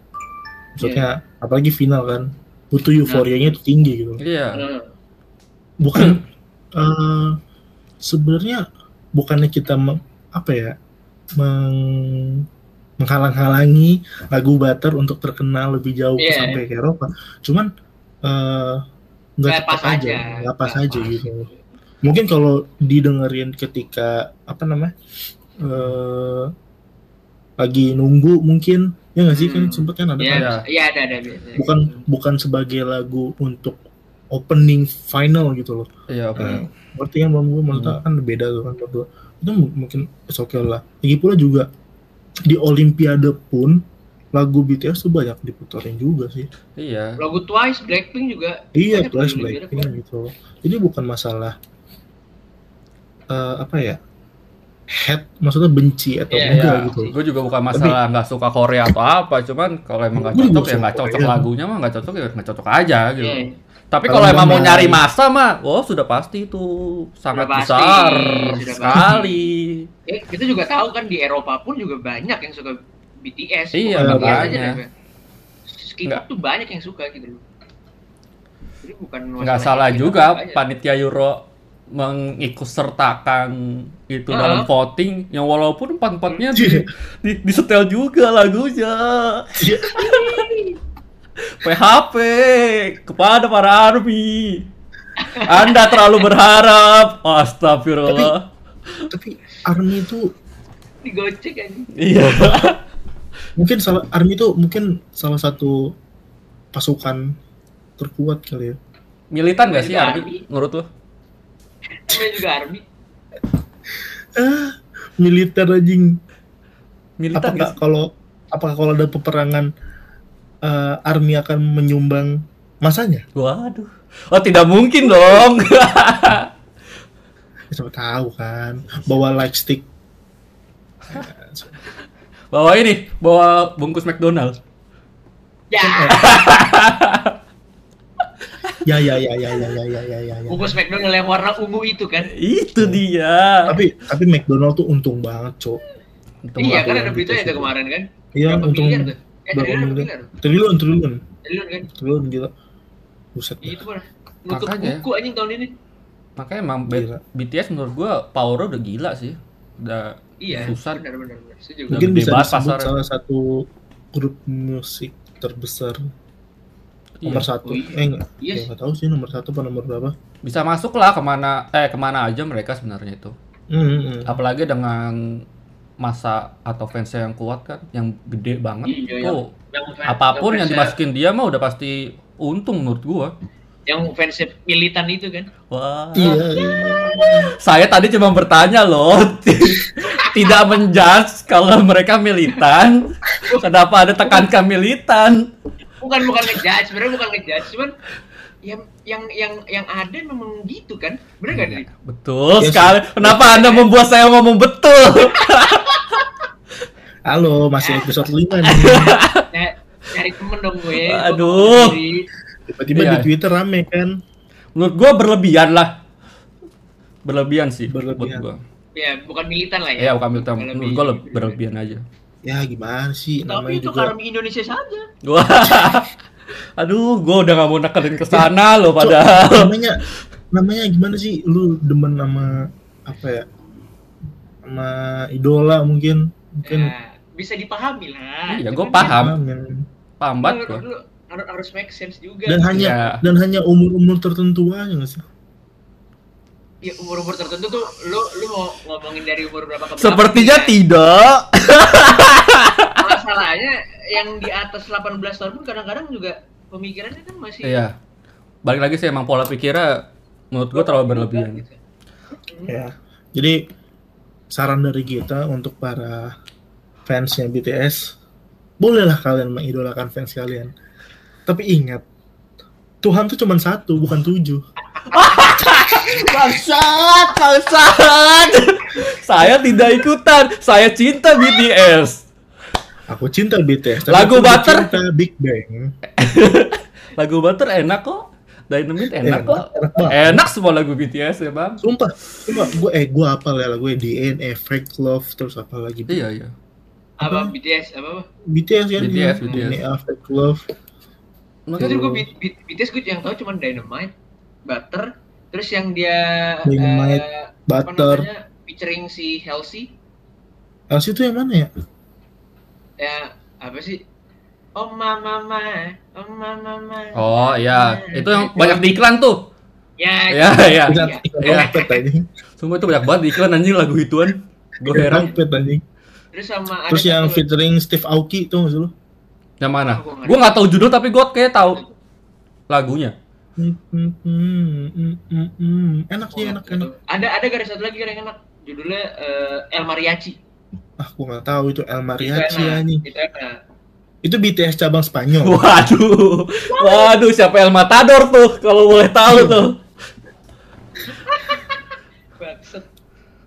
Maksudnya apalagi final kan, butuh euforianya itu tinggi gitu.
Iya.
Hmm.
Bukan eh, sebenarnya bukannya kita meng- apa ya meng- menghalang-halangi lagu Butter untuk terkenal lebih jauh
Iya.
sampai ke Eropa. Cuman eh, nggak
pas
aja,
aja.
nggak pas aja
pas.
gitu. Mungkin kalau didengerin ketika apa namanya eh lagi nunggu mungkin ya nggak sih kan
Hmm.
sempet kan ada
Iya,
kan?
Iya.
ada ada
bukan bukan sebagai lagu untuk opening final gitu loh.
Iya, oke.
Nah, ngerti kan bang gue maksudnya kan beda tuh kan gue. itu mu- mungkin it's okay lah lagi pula juga di Olimpiade pun lagu BTS tuh banyak diputerin juga sih
Iya.
Lagu Twice, Blackpink juga.
iya Twice Blackpink
kok.
gitu loh jadi bukan masalah eh, apa ya head maksudnya benci atau
Iya,
enggak
iya.
gitu
Gue juga bukan masalah nggak suka Korea atau apa, cuman kalau emang nggak cocok ya nggak cocok
Korea.
lagunya mah nggak cocok ya nggak cocok aja gitu.
Iya.
Tapi
Kalau
emang mau nyari masa mah, oh sudah pasti itu sangat
pasti,
besar
sudah
sekali.
Eh, kita juga tahu kan di Eropa pun juga banyak yang suka BTS.
Iya,
Bukan BTS aja deh, K-pop tuh banyak yang suka gitu loh. Jadi bukan
Nggak salah
kita
juga panitia Euro mengikutsertakan itu
Heeh.
dalam voting yang walaupun empat-empatnya di,
Iya.
di, disetel juga lagunya.
Iya.
PHP kepada para army. Anda terlalu berharap. Astagfirullah.
tapi Army itu
digocek aja.
Iya.
mungkin salah Army itu mungkin salah satu pasukan terkuat kali ya
Militan gak sih
Juga
army
army.
menurut lo?
Namanya juga Army.
ah militer anjing
Militan
apakah
sih?
kalau apakah kalau ada peperangan eh, army akan menyumbang masanya
Waduh. Oh tidak mungkin dong.
Ya, siapa tahu kan bawa light stick
bawa ini, bawa bungkus McDonald.
Ya,
ya ya ya ya ya ya ya ya ya, ya.
bungkus McDonald yang warna ungu itu kan.
Itu dia.
tapi tapi McDonald tuh untung banget cok
Untung
iya kan
yang
ada
gitu
itu kemarin kan.
iya untung
miliar tuh? Eh,
berapa
triliun
triliun triliun
Triliun kan.
triliun gila buset
Itu mah. Nutup
Makanya.
buku anjing tahun ini.
Makanya emang
Gila.
BTS menurut gua power udah gila sih. Udah
Iya,
Susah.
benar benar benar.
Mungkin bisa disebut
pasarnya.
salah satu grup musik terbesar
iya.
nomor satu
Oh, iya.
eh enggak
Iya
ya,
sih.
nggak tahu sih nomor satu apa nomor berapa
bisa masuk lah ke mana eh ke mana aja mereka sebenarnya itu.
Hmm, hmm.
Apalagi dengan masa atau fansnya yang kuat kan, yang gede banget.
Iya,
Tuh,
Yang fan-
apa pun yang
fansnya-
dimasukin dia mah udah pasti untung menurut gua.
yang fansnya militan itu kan.
Wah.
iya iya.
Saya tadi cuma bertanya loh, tidak menjudge kalau mereka militan. Kenapa ada tekankan militan?
Bukan bukan ngejudge, sebenarnya bukan ngejudge, cuman yang yang yang yang ada memang gitu kan. Bener gak
Iya.
nih?
Betul
Yes.
sekali. Kenapa Anda membuat saya ngomong betul?
halo masih episode 5 nih
Nah, cari temen dong gue.
Aduh.
Tiba-tiba
Iya.
di Twitter rame kan
Menurut gua berlebihan lah. Berlebihan sih
Berlebihan.
buat gua.
Ya, bukan militan lah ya.
Ya, bukan militan.
Lebih-
Menurut gua le- berlebihan aja.
ya gimana sih
Tapi
namanya
itu
juga
karena Indonesia saja.
Wah. Aduh, gua udah gak mau nekenin ke sana loh padahal.
namanya namanya gimana sih lu demen sama apa ya sama idola mungkin mungkin
Ya, bisa dipahami lah.
Iya,
Cuman
gua paham.
paham yang
Paham
kan
banget
lu harus harus make sense juga.
dan hanya
Iya.
dan hanya umur umur tertentu aja nggak sih
Ya, umur-umur tertentu tuh lu lu mau ngomongin dari umur berapa ke berapa?
Sepertinya
ya?
tidak.
Masalahnya yang di atas 18 tahun pun kadang-kadang juga pemikirannya kan masih
Iya. Balik lagi sih emang pola pikirnya menurut gua terlalu berlebihan.
Gitu.
ya jadi saran dari kita untuk para fansnya BTS bolehlah kalian mengidolakan fans kalian tapi ingat Tuhan tuh cuma satu bukan tujuh
Bangsat, bangsat. Saya tidak ikutan. Saya cinta BTS.
aku cinta BTS tapi
Lagu Butter?
cinta Big Bang
Lagu Butter enak kok. Dynamite enak
Enak,
kok.
enak banget.
Enak semua lagu BTS ya, Bang.
sumpah sumpah gue eh gue apa ya lagu DN Effect Love terus apa lagi
Iya, iya.
Apa
Apa?
BTS apa apa?
BTS kan
BTS,
ya?
BTS.
DNA Effect Love
Makanya
Terus gue BTS gue yang tahu cuma Dynamite, Butter, terus yang dia
Dynamite,
eh, apa
Butter.
namanya, featuring si Halsey
Elsie itu yang mana ya
ya apa sih? Oh mama mama, oh mama mama.
Oh, iya. Itu yang banyak di iklan tuh.
Ya,
Iya, iya.
Iya.
iklan
Iya.
Tokped anjing.
Semua itu banyak banget di iklan anjing lagu ituan. Gue heran.
Tokped anjing.
Terus sama
Terus
ada
yang
satu-
featuring Steve Aoki tuh maksud lu?
Yang mana?
Gua nggak
Gue nggak tahu judul tapi gue kayak tahu lagunya.
Hmm, hmm, hmm, hmm, hmm, hmm. Enak sih, enak, enak.
Ada ada garis satu lagi yang enak. Judulnya eh, El Mariachi.
Ah, gua nggak tahu itu El
Itu
Mariachi
enak. Itu enak.
Itu BTS cabang Spanyol.
Waduh, waduh siapa El Matador tuh kalau boleh tahu tuh.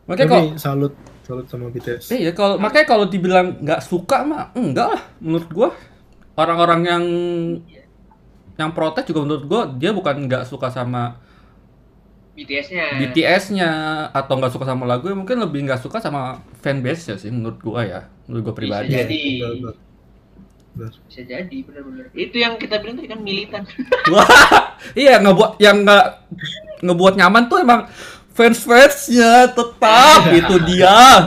Makanya kok
salut, salut sama BTS.
Iya, kalau makanya kalau dibilang nggak suka mah enggak lah menurut gua. Orang-orang yang yang protes juga menurut gua dia bukan nggak suka sama
BTS-nya.
BTS-nya atau nggak suka sama lagu, mungkin lebih nggak suka sama fanbase ya sih menurut gua ya, menurut gua pribadi.
Bisa jadi. Bisa jadi benar-benar. Itu yang kita bilang tadi kan militan.
Wah, iya ngebuat yang nggak ngebuat nyaman tuh emang fans-fansnya tetap itu dia.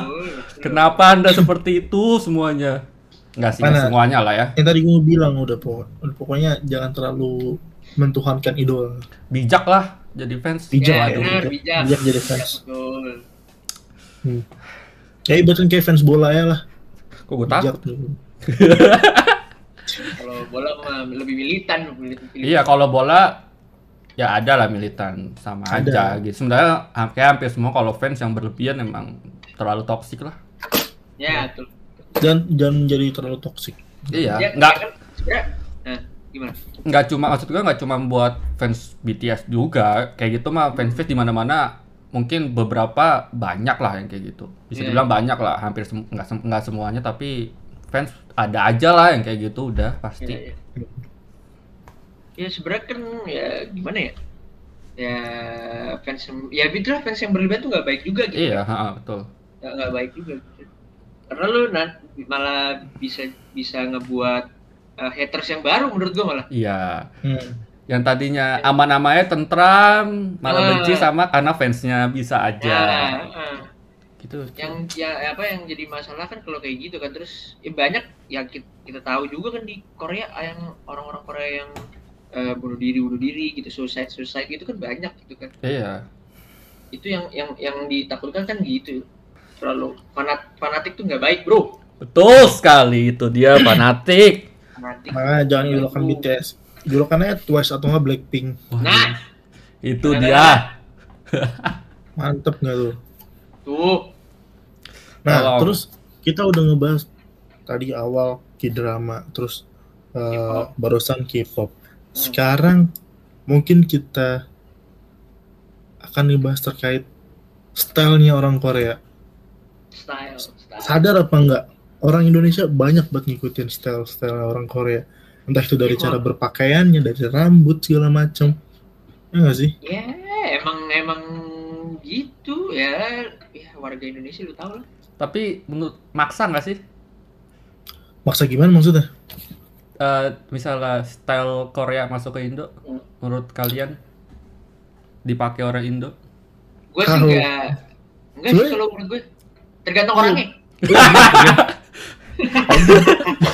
Kenapa anda seperti itu semuanya? Nggak sih,
Mana?
semuanya lah ya.
Yang tadi gua bilang udah pokoknya, pokoknya jangan terlalu mentuhankan idol.
Bijak lah jadi fans.
Bijak,
ya, benar,
bijak.
bijak.
Bijak jadi
Bijak,
fans.
betul.
Hmm. Ya ibaratnya kayak fans bola ya lah.
Kok gue
Bijak
takut?
Kalau bola mah lebih militan. militan.
Iya, kalau bola ya ada lah militan sama
Ada.
aja gitu. Sebenarnya hampir hampir semua kalau fans yang berlebihan emang terlalu toksik lah.
Ya, betul.
Dan jangan jadi terlalu toksik.
Iya,
Ya,
nggak
kan sebenarnya nah, gimana?
nggak cuma maksud gue nggak cuma buat fans BTS juga kayak gitu mah fans fans di mana mana mungkin beberapa banyak lah yang kayak gitu bisa
Iya.
dibilang banyak lah hampir sem- nggak sem- nggak semuanya tapi fans ada aja lah yang kayak gitu udah pasti
Ya, ya. Ya sebenarnya kan ya gimana ya? Ya fans yang- ya itulah fans yang berlebihan tuh nggak baik juga gitu.
iya ha, betul
nggak nggak baik juga gitu. karena lu nan- malah bisa bisa ngebuat uh, haters yang baru menurut gua malah
iya
Hmm.
yang tadinya aman-amannya tentram malah
Ah.
benci sama karena fansnya bisa aja
ya, uh,
gitu
yang ya apa yang jadi masalah kan kalau kayak gitu kan terus ya banyak yang kita, kita tahu juga kan di Korea yang orang-orang Korea yang uh, bunuh diri bunuh diri gitu suicide suicide gitu kan banyak gitu kan
iya
itu yang yang yang ditakutkan kan gitu terlalu fanat fanatik tuh nggak baik bro
betul sekali itu dia fanatik
fanatik
Makanya jangan idolakan BTS. Idolakannya Twice atau nggak Blackpink.
Wah,
nah
itu
Nah,
dia
Mantep nggak tuh?
tuh
Nah,
Tolong.
terus kita udah ngebahas tadi awal K-drama, terus uh,
K-pop.
barusan K-pop. Sekarang mungkin kita akan dibahas terkait stylenya orang Korea.
style style
Sadar apa enggak? Orang Indonesia banyak banget ngikutin style-style orang Korea. Entah itu dari cara berpakaiannya, dari rambut segala macam. Ya nggak sih?
Ya, emang emang gitu ya. Ya warga Indonesia lu tau lah.
tapi menurut maksa nggak sih
Maksa gimana maksudnya?
Eh, misalnya style Korea masuk ke Indo, menurut kalian dipakai orang Indo?
Gue sih enggak enggak sih kalau menurut gue tergantung orangnya.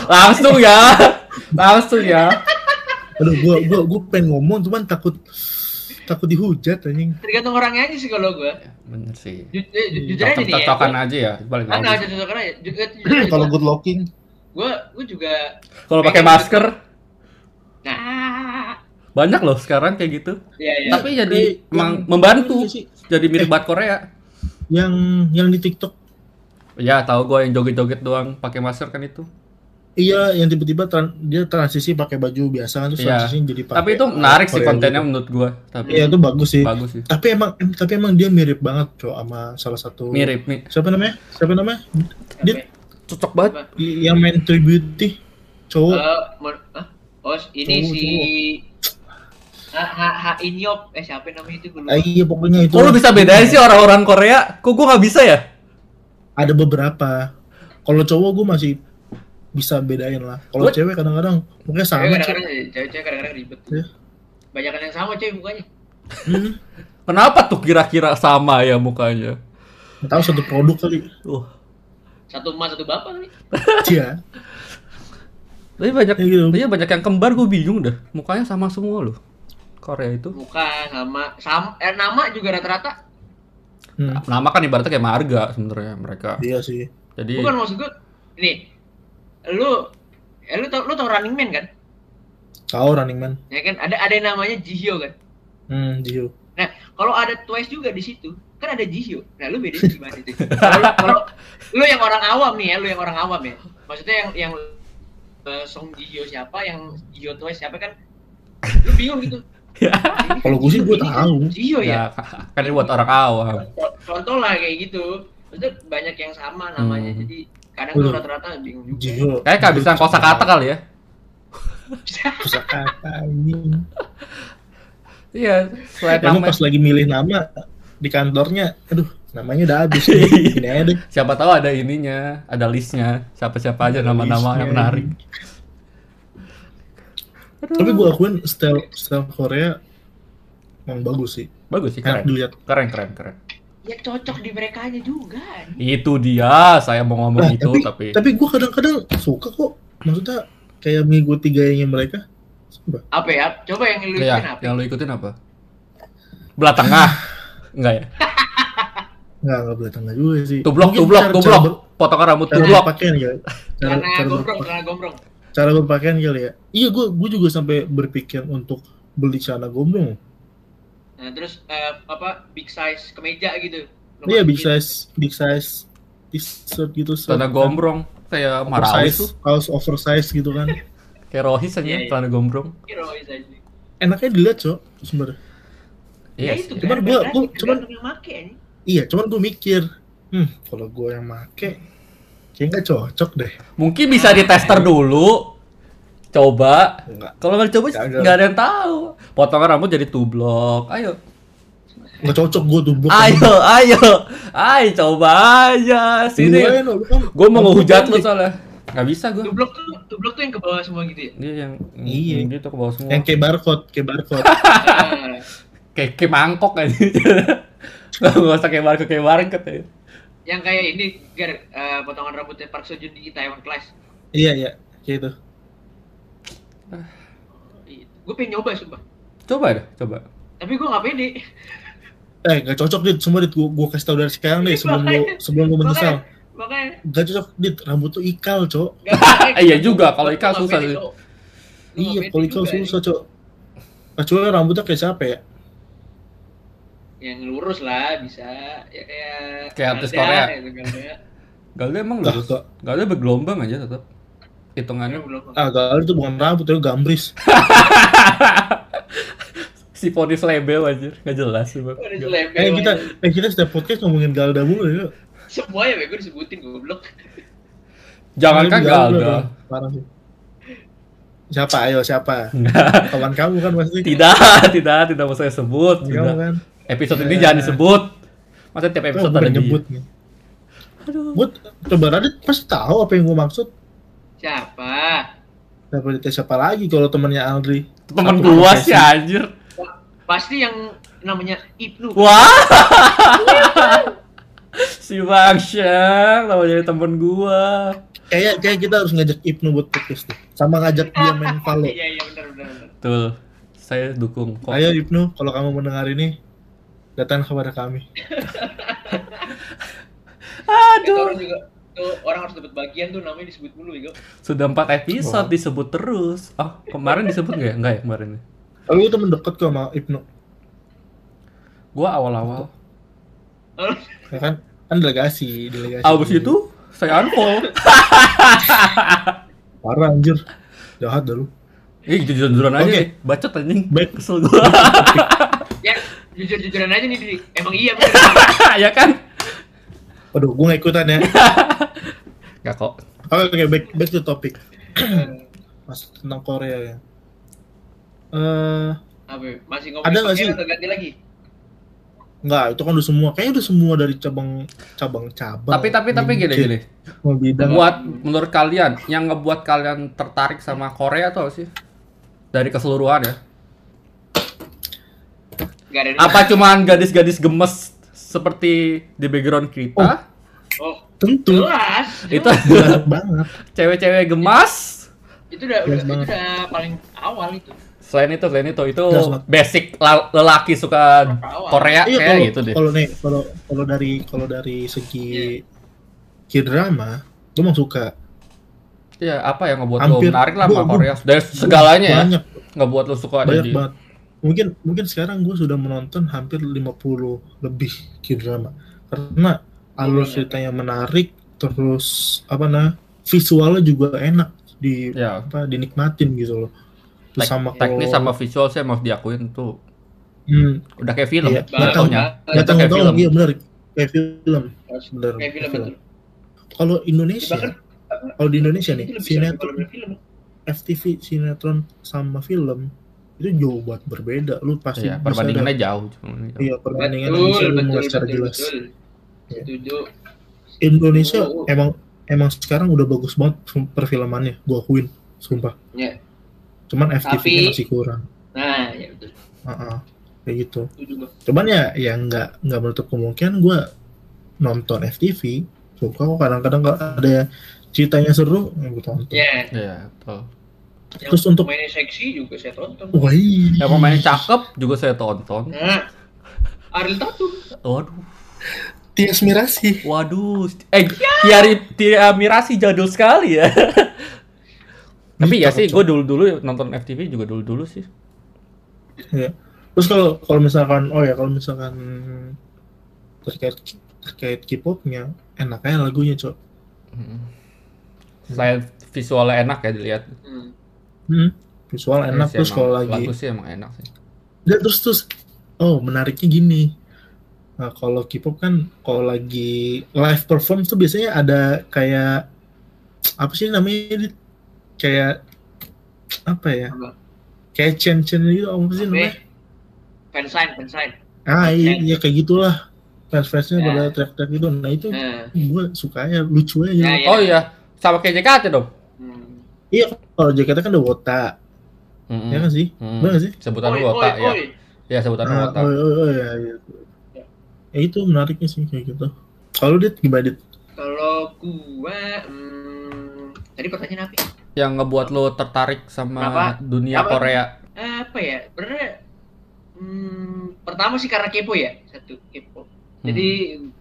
Langsung ya, langsung ya.
Aduh, gua gua gua pengen ngomong cuman takut takut dihujat anjing.
Tergantung orangnya aja sih kalau gue.
Bener sih.
Ju- Jujur aja nih ya.
Cocok-cocokan aja ya, balik
Ah, nggak
lagi.
cocok aja. Aja,
Kalau
gua-
good looking,
gue gue juga
Kalau pakai masker,
nah
banyak loh sekarang kayak gitu.
ya ya
Tapi jadi emang
yang-
membantu.
Sih.
Jadi mirip banget Korea.
yang yang di TikTok
Ya, tahu gue yang joget-joget doang pakai masker kan itu.
Iya, yang tiba-tiba tran- dia transisi pakai baju biasa kan terus
Iya.
transisi jadi pakai
Tapi itu menarik sih
Korea
kontennya
gitu.
menurut gua. Tapi
Iya, itu bagus sih.
bagus sih.
Tapi emang em- tapi emang dia mirip banget, Cok, sama salah satu
Mirip nih.
Siapa namanya? Siapa namanya? Dia
Cocok banget.
yang main tribute cowok.
Eh, ah? oh ini
Cowok,
si Ha Ha Ha Inyop eh siapa namanya itu gue lupa.
Ah, iya pokoknya itu.
Kok lu bisa bedain sih orang-orang Korea? Kok gua nggak bisa ya?
Ada beberapa. Kalau cowok gue masih bisa bedain lah. Kalau cewek kadang-kadang mukanya
Cewek
sama.
Kadang-kadang cewek-cewek kadang-kadang ribet.
Iya.
Banyak yang sama cewek mukanya.
Hmm.
Kenapa tuh kira-kira sama ya mukanya?
Tahu satu produk kali.
Uh,
Satu emas satu bapak nih.
Iya.
tapi banyak,
Ya gitu.
iya banyak yang kembar gue bingung dah. Mukanya sama semua loh. Korea itu.
Muka sama sama eh, nama juga rata-rata.
Hmm.
Nama kan ibaratnya kayak marga sebenarnya mereka.
Iya sih.
Jadi
Bukan maksud gue ini lu eh, lu tau lu tau Running Man kan?
Tahu Running Man.
Ya kan ada ada yang namanya Jihyo kan.
Hmm, Jio.
Nah, kalau ada Twice juga di situ, kan ada Jihyo. Nah, lu bedain gimana itu? Kalau kalau lu yang orang awam nih ya, lu yang orang awam ya. Maksudnya yang yang eh, Song Jihyo siapa, yang Jihyo Twice siapa kan? Lu bingung gitu. Ini
Kalau gue sih
Jihyo,
gue
ini
tahu.
Jihyo ya.
ya kan ini buat orang awam.
Contoh lah kayak gitu. Maksudnya banyak yang sama namanya.
Hmm.
Jadi kadang tuh rata-rata bingung juga.
Jio.
Kayak kehabisan kosakata kali ya.
Kosakata anjing.
Iya, selain nama
pas lagi milih nama di kantornya, aduh namanya udah habis. nih. Gini aja deh.
siapa tahu ada ininya, ada listnya, siapa-siapa aja nama-nama yang menarik.
Tapi gue akuin style style Korea emang bagus sih.
Bagus sih,
Enak
keren.
dilihat.
Keren, keren, keren.
Ya cocok di mereka aja juga.
Itu dia, saya mau ngomong
Nah,
itu,
tapi
tapi,
tapi gue kadang-kadang suka kok. Maksudnya kayak mengikuti gayanya mereka. Sumpah.
Apa ya? Coba yang lu ikutin
ya,
apa?
yang lu ikutin apa? Belah tengah? Enggak ya?
Nggak, nggak boleh tengah juga sih.
Tublok,
Mungkin
tublok,
cara-
tublok.
Cara,
Potongan rambut
cara
tublok.
berpakaian kali. Cara,
Celana
cara,
gombrong, celana gombrong.
cara berpakaian kali ya. Iya, gue gue juga sampai berpikir untuk beli celana gombrong.
Nah, terus eh, apa big size kemeja gitu. Lu
Iya, big size, big size t-shirt gitu.
Celana
kan.
gombrong. Kayak Marawi tuh.
kaos oversize gitu kan.
Kayak Rohis aja,
Iya, iya.
celana gombrong.
Herois aja.
Enaknya dilihat, Cok, sebenarnya.
Iya
ya itu
Cuman
kan,
gua-
berarti
gua- cuman-
make ini.
Iya, cuman gue mikir, hmm, kalau gue yang make, kayak nggak cocok deh.
Mungkin bisa di tester dulu. Coba. Kalau nggak
Kagak.
nggak ada yang tahu. Potongan rambut jadi tublok. Ayo.
nggak cocok gue. Gua
Ayo, ayo. Ayo coba aja sini.
Gue kan,
Gue mau ngehujat lu soalnya. Nggak bisa gue.
Tublok tuh, tublok tuh yang ke bawah semua gitu ya.
Dia yang
Iya.
yang gitu ke bawah semua.
Yang kayak barcode, kayak barcode.
Ah,
kayak kayak mangkok aja. Nggak usah kayak barcode kayak barcode ya.
yang kayak ini gar eh, potongan rambutnya Park Seo Joon di Taiwan Class.
iya, iya, kayak itu.
Gue pengen nyoba sumpah.
Coba deh, coba.
Tapi gue gak pede.
Eh, nggak cocok dit, semua dit. Gue gue kasih tau dari sekarang deh, sebelum lu sebelum lu menyesal.
Makanya,
Gak cocok dit, rambut tuh ikal, cok.
Iya juga, kalau
nggak
susah sih.
Nggak
Iya, kalau ikal susah, cok. Kecuali rambutnya kayak siapa ya?
Yang lurus lah bisa. Ya kayak
Kayak artis
Galda,
Korea.
gitu, Galda.
Galda emang lurus.
nggak.
Galda bergelombang aja tetap. Hitungannya.
Ah, gal itu bukan rambut, itu gambris.
si Poni Slebel aja, nggak jelas sih bang.
Eh kita, eh kita setiap podcast ngomongin Galda mulu ya.
Semua ya gue disebutin goblok.
Jangankan Galda.
Parah sih. Siapa? Ayo siapa? Kawan kamu kan pasti.
Tidak, tidak, tidak mau saya sebut.
Kamu
Tidak.
kan.
Episode ini
Ya.
jangan disebut. Masa tiap episode
Gue
ada dia.
nyebut nih. Buat coba Radit pasti tahu apa yang gue maksud.
Siapa?
Siapa dites siapa lagi kalau temannya Aldri?
Temen
profesi.
sih anjir.
Pasti yang namanya Ibnu.
Wah. si Bang Syang jadi temen gua.
Kayak kayak kita harus ngajak Ibnu buat podcast tuh. Sama ngajak dia main Valo.
Iya iya benar benar.
Tuh, saya dukung kok.
Ayo Ibnu, kalau kamu mendengar ini, datang kepada kami.
Aduh.
orang juga tuh orang harus dapat bagian tuh namanya disebut dulu ya.
Sudah empat episode
Wah.
disebut terus. Oh, kemarin disebut nggak ya? Enggak ya kemarin.
Lalu itu mendekat kok sama Ibnu.
Gua awal-awal.
Ya kan? Kan delegasi, delegasi.
Abis itu saya unfollow.
Parah anjir. Jahat dah lu.
Ih, jujur-jujuran aja
Oke.
nih. Bacot anjing.
Baik.
Kesel gua.
Ya jujur-jujuran aja nih Didi. Emang iya bener.
ya kan?
Waduh, gue gak ikutan ya.
Enggak kok.
Oke, oke, back, back to topic. Mas tentang Korea ya. Eh,
ya? Masih ngomongin
Ada nggak sih?
ganti lagi?
enggak, itu kan udah semua. Kayaknya udah semua dari cabang cabang cabang.
Tapi tapi tapi gini gini.
Mau bidang.
Buat menurut kalian yang ngebuat kalian tertarik sama Korea tuh apa sih? Dari keseluruhan ya.
Gak ada.
Apa cuman gadis-gadis gemes seperti di background kita?
Oh,
Tentu.
jelas.
Itu
Jelas banget.
cewek-cewek gemas.
Itu udah, itu
banget.
udah paling awal itu.
Selain itu, selain itu itu basic la- lelaki suka Korea
Iya
kayak
kalau
gitu deh.
kalau nih kalau kalau dari kalau dari segi K-drama, gue emang suka.
Iya, apa yang ngebuat lo
Hampir-
menarik lah sama Korea? Dari segalanya ya,
Banyak,
ngebuat lo suka
banyak
jadi.
banget. Mungkin mungkin sekarang gue sudah menonton hampir 50 lebih K-drama. Karena alur ceritanya menarik, terus apa nah visualnya juga enak di
Ya,
apa dinikmatin gitu loh. Terus
tek-
sama
teknis
kalau-
sama visual sih emang diakuin tuh
hmm,
udah kayak film.
Iya,
Banget,
jatuhnya.
tahu
kayak film.
iya benar kayak film benar
Kayak film betul.
kalau Indonesia
Bahkan
kalau di Indonesia nih sinetron
film.
FTV sinetron sama film itu jauh banget berbeda lu pasti
Iya,
bisa
perbandingannya
ada-
jauh.
iya perbandingan
Betul,
bisa lu
betul,
secara
betul,
jelas
betul. Setuju.
Indonesia
Oh.
emang emang sekarang udah bagus banget perfilmannya gua akuin sumpah
Ya.
cuman FTV -nya
Tapi-
masih kurang
Nah, ya betul.
Heeh, kayak gitu cuman ya ya nggak nggak menutup kemungkinan gua nonton FTV suka kok kadang-kadang kalau ada ceritanya seru ya gua tonton
Ya.
Iya, betul.
Yang
Terus untuk-
mainnya seksi juga saya tonton.
Wah, iya.
Yang pemainnya cakep juga saya tonton.
Nah, Ariel Tatum.
Waduh,
Tias Mirasi.
waduh. Eh, Tiari Tia Mirasi jadul sekali ya. Tapi ya sih, gue dulu-dulu nonton FTV juga dulu-dulu sih.
Ya. Terus kalau kalau misalkan oh ya kalau misalkan terkait terkait K-popnya enaknya lagunya cok.
Hmm. Selain visualnya enak ya dilihat.
Hmm.
Hmm, visual enak
Iya sih,
terus kalau lagi
lagu sih emang enak sih.
Ya, terus terus oh menariknya gini. Nah, kalau K-pop kan kalau lagi live perform tuh biasanya ada kayak apa sih namanya kayak apa ya?
Apa?
Kayak chen-chen gitu apa sih namanya?
Fansign, fansign.
Ah iya, iya kayak gitulah. Fans-fansnya
Ya.
pada teriak-teriak gitu. Nah itu
Nah,
gue sukanya lucu aja.
Ya, ya.
Oh iya, sama kayak JKT dong.
Hmm.
Iya kalau JKT kan udah wota,
Mm-mm.
ya kan sih?
Mm.
Bener nggak sih?
Sebutan
Oi,
wota
oi,
ya.
oi.
Ya sebutan
Ah,
wota.
oh, oh, oh, ya, ya. ya itu menariknya sih kayak gitu. Kalau dit gimana dit?
Kalau gua, hmm, tadi pertanyaan apa? ya?
Yang ngebuat lo tertarik sama
Apa?
dunia
Apa?
Korea.
Apa ya? Benernya, hmm, pertama sih karena kepo ya, satu kepo.
Hmm.
Jadi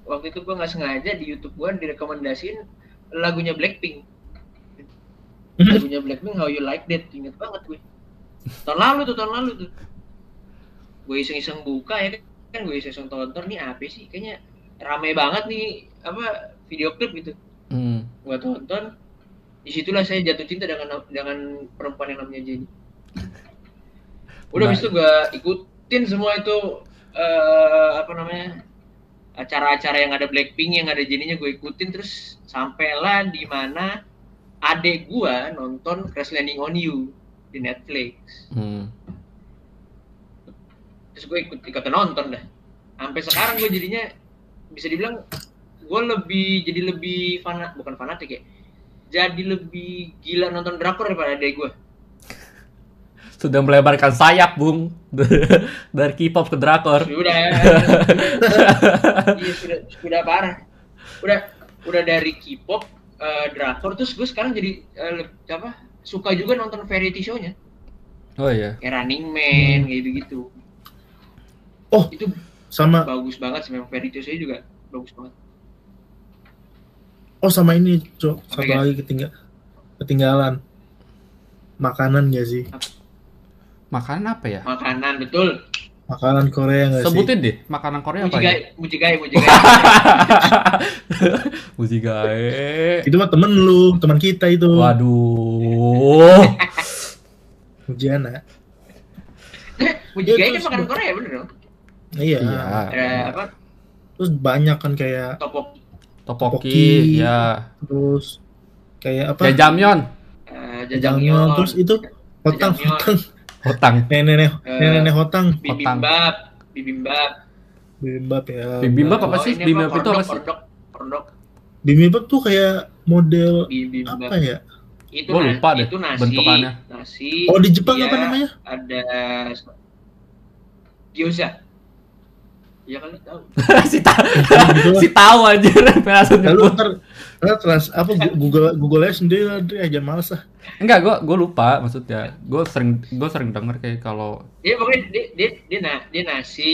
waktu itu gua nggak sengaja di YouTube gua direkomendasiin lagunya Blackpink. Lagunya Blackpink How You Like That, inget banget gue. Tahun lalu tuh, tahun lalu tuh. Gue iseng-iseng buka ya kan, gue iseng-iseng tonton nih apa sih? Kayaknya rame banget nih apa video klip gitu.
Hmm.
Gue tonton, di situlah saya jatuh cinta dengan dengan perempuan yang namanya Jenny. Udah
Nah.
habis itu gue ikutin semua itu eh apa namanya acara-acara yang ada Blackpink yang ada Jenny-nya gue ikutin terus sampailah di mana adek gue nonton Crash Landing on You di Netflix.
Hmm.
Terus gue ikut ikutan nonton dah. Sampai sekarang gue jadinya bisa dibilang gue lebih jadi lebih fanat bukan fanatik ya. jadi lebih gila nonton drakor daripada adek gue.
Sudah melebarkan sayap, Bung. Dari K-pop ke drakor.
Sudah, iya sudah, sudah parah. Udah, udah dari K-pop, eh, drakor, terus gue sekarang jadi le- apa? Suka juga nonton variety show-nya,
Oh iya.
kayak Running Man, kayak gitu-gitu.
Oh,
Itu
sama
bagus banget sih, memang variety show-nya juga bagus banget.
oh sama ini, Cok. Satu
ya?
lagi ketinggal ketinggalan. Makanan gak sih?
Makanan apa ya?
Makanan betul.
Makanan Korea gak sih?
Sebutin deh, makanan Korea apa ya?
Mujigai, mujigai, mujigai.
Mujigae.
Itu mah temen lu, teman kita itu.
Waduh.
Mujiana.
mujigai
Itu
kan makanan Korea bener dong.
Iya.
Iya.
Ada apa?
Terus banyak kan kayak
Topok
Topoki,
Topoki.
ya.
terus kayak apa?
Jajamyeon,
eh,
Jajangmyeon.
jajangmyeon,
Terus itu hotang,
Jajangmyeon.
Hotang. Nenek-nenek,
Eh,
nenek hotang.
bibimbap, bibimbap.
Bibimbap ya.
Bibimbap apa
Oh,
sih? Bibimbap itu apa sih?
Kordok, kordok,
Bibimbap tuh kayak model
bibimbap.
apa ya?
Itu
Gua lupa deh
itu nasi,
bentukannya.
nasi.
Oh di Jepang
iya,
apa namanya?
Ada gyoza. Ya kali tahu.
si, ta
lah.
si tahu aja langsung
Lalu ntar, ntar trans apa Google Google aja sendiri aja males lah.
Enggak, gua gua lupa maksudnya. Gua sering gua sering denger kayak kalau
Dia pokoknya dia dia dia, na- dia nasi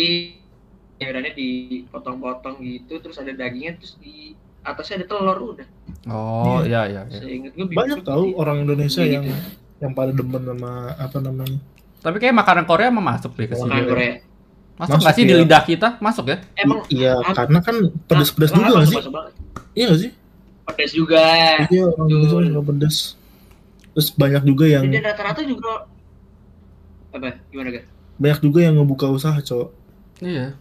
sayurannya dipotong-potong gitu, terus ada dagingnya, terus di atasnya ada telur udah.
oh iya iya iya.
Seingat gue
Banyak tahu orang Indonesia
Iya,
yang yang pada demen sama apa namanya?
Tapi kayak makanan Korea emang masuk deh ke
makanan
sini.
Korea.
Masuk
Masuk,
nggak sih di
iya.
lidah kita? Masuk ya?
Emang
Iya, karena kan pedes-pedes
Nah,
juga nggak
masuk-
sih?
masuk banget.
Iya nggak sih?
Pedas juga.
Iya, orang Indonesia suka pedes. Terus banyak juga yang
Dan rata-rata juga apa? Gimana gak?
banyak juga yang ngebuka usaha, Cok.
Iya.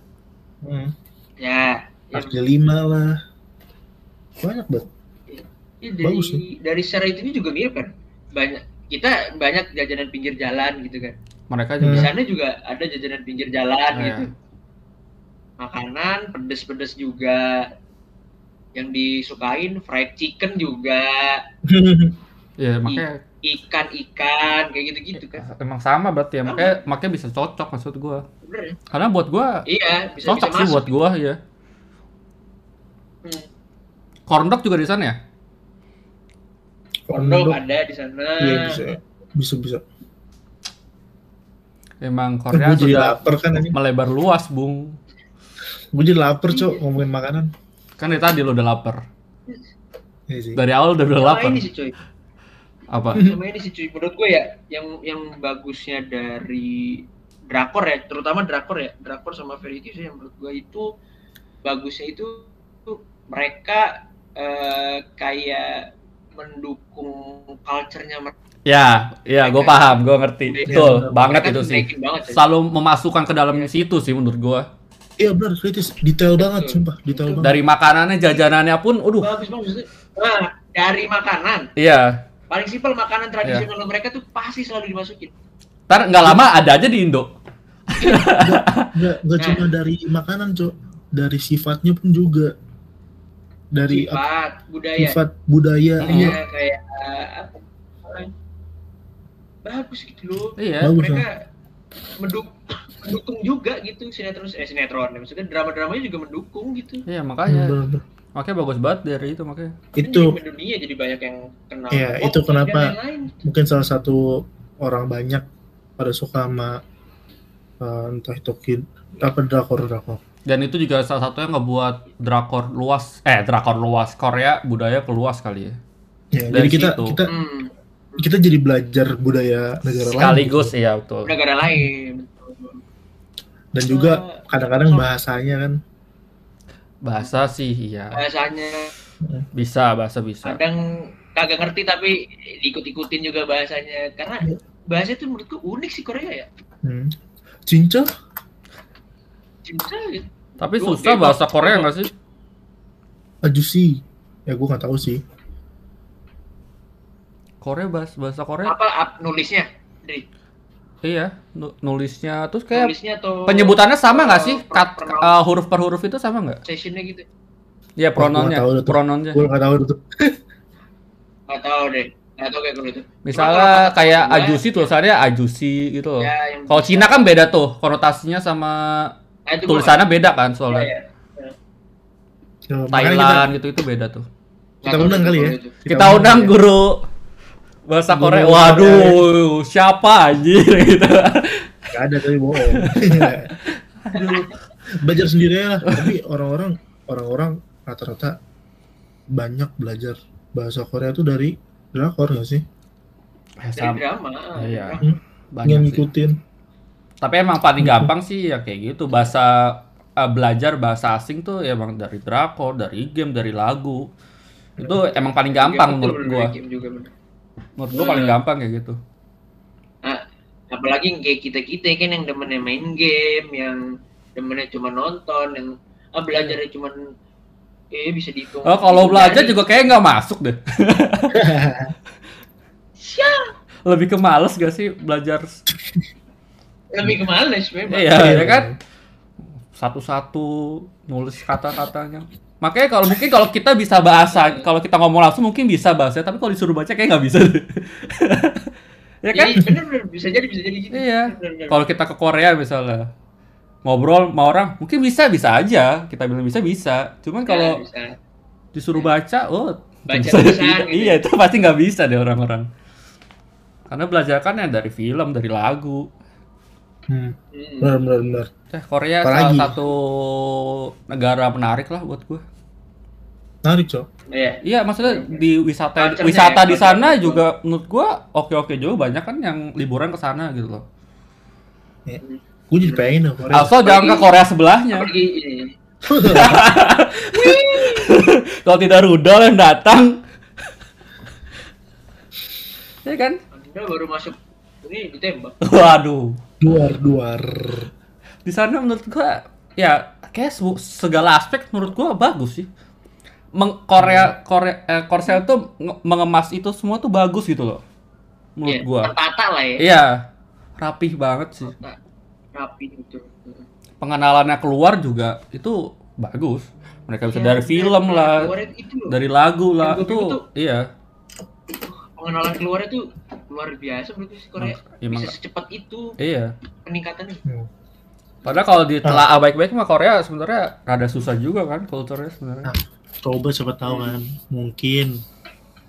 Hmm.
Ya, ya,
Kaki lima lah. Banyak banget.
ya dari
bagus sih.
dari secara itunya juga mirip kan. Banyak kita banyak jajanan pinggir jalan gitu kan.
Mereka
Hmm.
Di
juga
sana juga ada jajanan pinggir jalan
Iya.
gitu. Makanan pedes-pedes juga. Yang disukain fried chicken juga,
Iya, makanya
ikan-ikan kayak gitu-gitu kan.
emang sama berarti ya. Makanya makanya bisa cocok maksud.
Bener ya?
Karena buat gua
Iya, bisa bisa
cocok sih
masuk.
buat gua ya.
Hmm.
Corn dog juga di sana ya?
Kondok ada di sana.
Iya bisa. Bisa bisa.
Emang
Gue
Korea sudah
lapar kan ini.
melebar luas, Bung.
Gue jadi lapar, Cok, ngomongin makanan.
Kan dari tadi lo udah lapar.
Iya sih.
Dari awal udah udah
Sama
lapar.
ini sih cuy.
Apa?
Sama ini sih cuy. Menurut gue ya, yang yang bagusnya dari drakor ya, terutama drakor ya, drakor sama variety sih yang menurut gue itu bagusnya itu tuh mereka eh, kayak mendukung culture-nya mereka.
Ya, ya, gue paham, gue ngerti.
Iya,
Betul,
benar.
banget itu sih.
banget ya.
Selalu memasukkan ke dalam situ sih menurut gue.
Iya benar, kritis. Detail banget,
Betul.
sumpah. Detail banget.
Dari makanannya, jajanannya pun, aduh,
Bagus bagus. Nah, dari makanan,
iya.
paling simpel makanan tradisional mereka tuh pasti selalu dimasukin.
Ntar nggak lama ada aja di Indo.
Nggak, nggak
Nah.
cuma dari makanan, Cok. Dari sifatnya pun juga. Dari apa,
Sifat, budaya.
sifat budaya. Iya.
Ya, kayak apa? bagus gitu loh.
Iya.
Bagus,
Mereka menduk- mendukung juga gitu sinetron eh sinetron maksudnya drama-dramanya juga mendukung gitu.
Iya,
Hmm,
makanya.
bener.
Makanya bagus banget dari itu makanya.
Itu
jadi dunia jadi banyak yang kenal.
Iya,
Pop
itu kenapa
dan lain-lain.
mungkin salah satu orang banyak pada suka sama uh, entah itu kid apa drakor drakor.
Dan itu juga salah satunya ngebuat drakor luas, eh drakor luas Korea budaya keluas kali ya.
Ya,
Dari
jadi kita
situ.
kita
Hmm,
kita jadi belajar budaya negara lain.
Sekaligus
gitu.
iya betul.
negara lain.
Dan juga kadang-kadang bahasanya kan
Bahasa sih iya.
Bahasanya
Bisa, bahasa bisa.
kadang kagak ngerti tapi diikut-ikutin juga bahasanya karena
Iya.
bahasa itu menurutku unik sih Korea ya.
hmm. cinca
Cinta gitu.
Tapi
Gua-
susah
eh,
bahasa Korea nggak sih?
ajusi. Ya gue nggak tahu sih.
Korea bahasa bahasa Korea.
Apa up, nulisnya? Dari
Iya, nu- nulisnya terus kayak
nulisnya atau
penyebutannya sama nggak sih?
per-
Kat,
pronoun-
uh, huruf per huruf itu sama nggak?
sessionnya gitu.
Iya,
tahu tuh.
pronounnya.
Gue nggak tahu itu.
Gak tahu deh. Nggak tahu kayak gitu.
Misalnya kayak ajusi tulisannya ajusi gitu loh.
Ya,
Kalau. Cina kan beda tuh, konotasinya sama
Nah,
tulisannya beda kan soalnya.
iya.
Ya, makanya
Thailand gitu itu beda tuh.
kita undang kali ya.
Kita undang
ya.
guru bahasa Korea. Waduh, siapa anjir gitu.
Gak ada tapi bohong. Aduh. Belajar sendiri lah. Tapi orang-orang orang-orang rata-rata banyak belajar bahasa Korea tuh dari drakor gak sih?
Dari
Sama-
drama.
Iya.
Hmm.
Banyak
yang
sih.
ngikutin.
Tapi emang paling gampang sih ya kayak gitu. Bahasa eh, belajar bahasa asing tuh ya emang dari drakor, dari game, dari lagu. Itu emang paling gampang
Iya,
menurut gua.
game juga bener.
Menurut gua paling
Nah.
gampang kayak gitu.
Nah, apalagi yang kayak kita kita kan yang demennya main game, yang demennya cuma nonton, yang ah, belajarnya cuma eh bisa dihitung.
Oh, kalau belajar juga kayak nggak masuk deh.
Siap.
Lebih ke males gak sih belajar?
lebih ke males memang.
Iya,
Iya.
ya kan? Satu-satu nulis kata-katanya. Makanya kalau mungkin kalau kita bisa bahasa, kalau kita ngomong langsung mungkin bisa bahasa, tapi kalau disuruh baca kayak nggak bisa. ya kan?
Iya, bener bener bisa jadi bisa jadi gitu.
Iya. Kalau kita ke Korea misalnya ngobrol sama orang, mungkin bisa bisa aja. Kita bilang bisa bisa. Cuman kalau
Nah, bisa.
disuruh baca, oh
Baca
bisa.
tulisan gitu.
iya itu pasti nggak bisa deh orang-orang. Karena belajar kan ya dari film, dari lagu.
Hmm.
Hmm.
Benar benar benar.
Eh, Korea
Apalagi?
salah satu negara menarik lah buat gue.
Menarik, Cok.
Iya.
Iya, maksudnya di wisata
Culture-nya
wisata
ya,
di sana
culture.
juga menurut gua oke-oke juga banyak kan yang liburan ke sana gitu loh.
Gue jadi pengen dong Korea.
Asal jangan ke Korea sebelahnya.
Ini.
Kalau tidak rudal yang datang. ya kan?
Anda baru masuk ini ditembak.
Waduh.
Duar duar.
Di sana menurut gua ya kayak se- segala aspek menurut gua bagus sih. Meng Korea Korea eh, Korsel tuh nge- mengemas itu semua tuh bagus gitu loh. Menurut
Iya,
gua.
tertata lah ya.
Iya. Rapih banget sih.
Rapi gitu.
pengenalannya keluar juga itu bagus. Mereka bisa
Ya,
dari film lah,
keluarnya itu loh.
dari lagu lah, itu
tuh-
iya.
Pengenalan keluarnya tuh luar biasa menurut gue Korea.
Iya,
bisa secepat itu
Iya.
peningkatannya.
Hmm.
Padahal kalau ditelaah baik-baik mah Korea sebenarnya rada susah juga kan kulturnya sebenarnya.
Nah. Coba siapa tahu kan, mungkin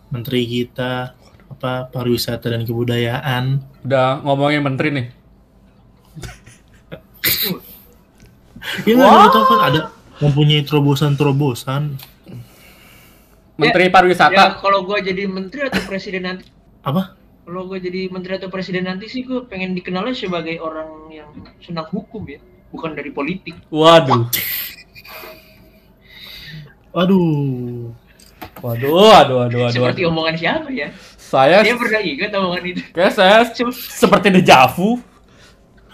menteri kita apa pariwisata dan kebudayaan
Udah ngomongin menteri nih.
ya nggak tahu kan ada mempunyai terobosan-terobosan
Menteri
Ya
pariwisata.
kalau gua jadi menteri atau presiden nanti
apa
kalau gue jadi menteri atau presiden nanti sih gue pengen dikenalnya sebagai orang yang senang hukum ya bukan dari politik
Waduh.
aduh
Waduh, waduh, waduh, waduh.
seperti omongan siapa ya
Saya
dia pernah ingat omongan itu
kayak saya seperti dejavu.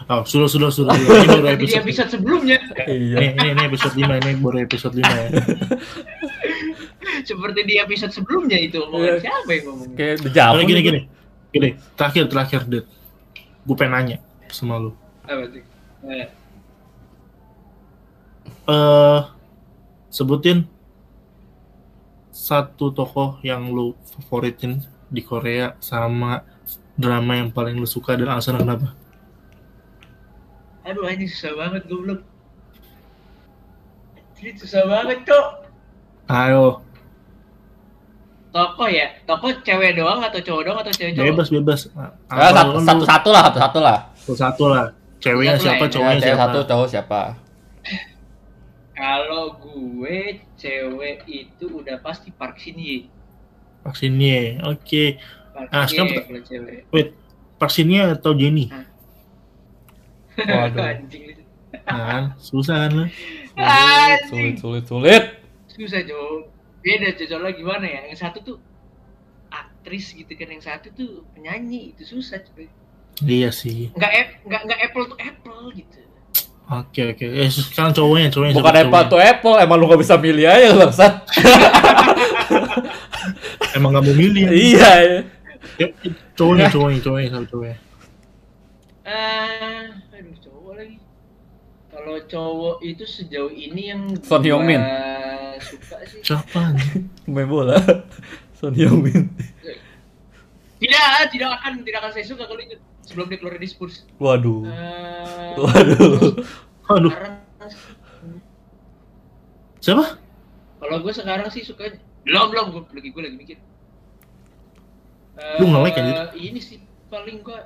oh, sudah sudah sudah ini baru episode
episode sebelumnya
Iya.
ini, ini, ini episode 5 ini baru episode 5 ya
seperti di episode sebelumnya itu. Omongan
Iya.
siapa yang ngomong
Kayak
gini
gitu.
gini. Gini terakhir terakhir det gue pengen nanya sama lu.
Apa Eh,
eh sebutin satu tokoh yang lu favoritin di Korea sama drama yang paling lu suka dan alasan kenapa?
aduh ini susah banget gue belum ini susah banget kok
Ayo,
toko ya toko cewek doang atau cowok doang atau cewek cowok
bebas bebas.
Ya,
Apa
satu,
lu-
satu, satu lah, satu, satu lah.
satu lah. Ceweknya
Satu
siapa,
ya.
cowoknya
Ya, cewek
siapa?
satu, cowok siapa?
kalau gue cewek itu udah pasti Park Shin Ye
Park Shin Ye. Oke.
Park
Ah,
Shin Ye
sekarang-
kalau cewek
Wait, Park Shin Ye atau Jennie?
Waduh.
anjing
Nah, susah kan lah.
Sulit,
anjing
sulit, sulit.
susah jauh beda Cok. soalnya gimana ya yang satu tuh aktris gitu kan yang satu tuh penyanyi itu susah cuy
Iya sih.
nggak nggak nggak apple to apple gitu
Oke oke. Eh sekarang cowoknya, cowoknya
Bukan Apple to Apple, emang lu gak bisa milih aja bangsat.
cowoknya? Emang gak mau milih.
iya. iya.
Ya, cowoknya, cowoknya, cowoknya, cowoknya?
lagi kalau cowok itu sejauh ini yang
Son Heung Min.
suka sih
Siapa?
Main bola. Son Heung-min.
Tidak, tidak akan, tidak akan saya suka kalau itu sebelum dia keluar dari Spurs.
Waduh.
Eh,
Waduh.
Aduh,
sekarang
siapa?
kalau gue sekarang sih suka belum belum gue lagi gue lagi mikir.
Lu nge-like
Eh? Ini sih paling gue.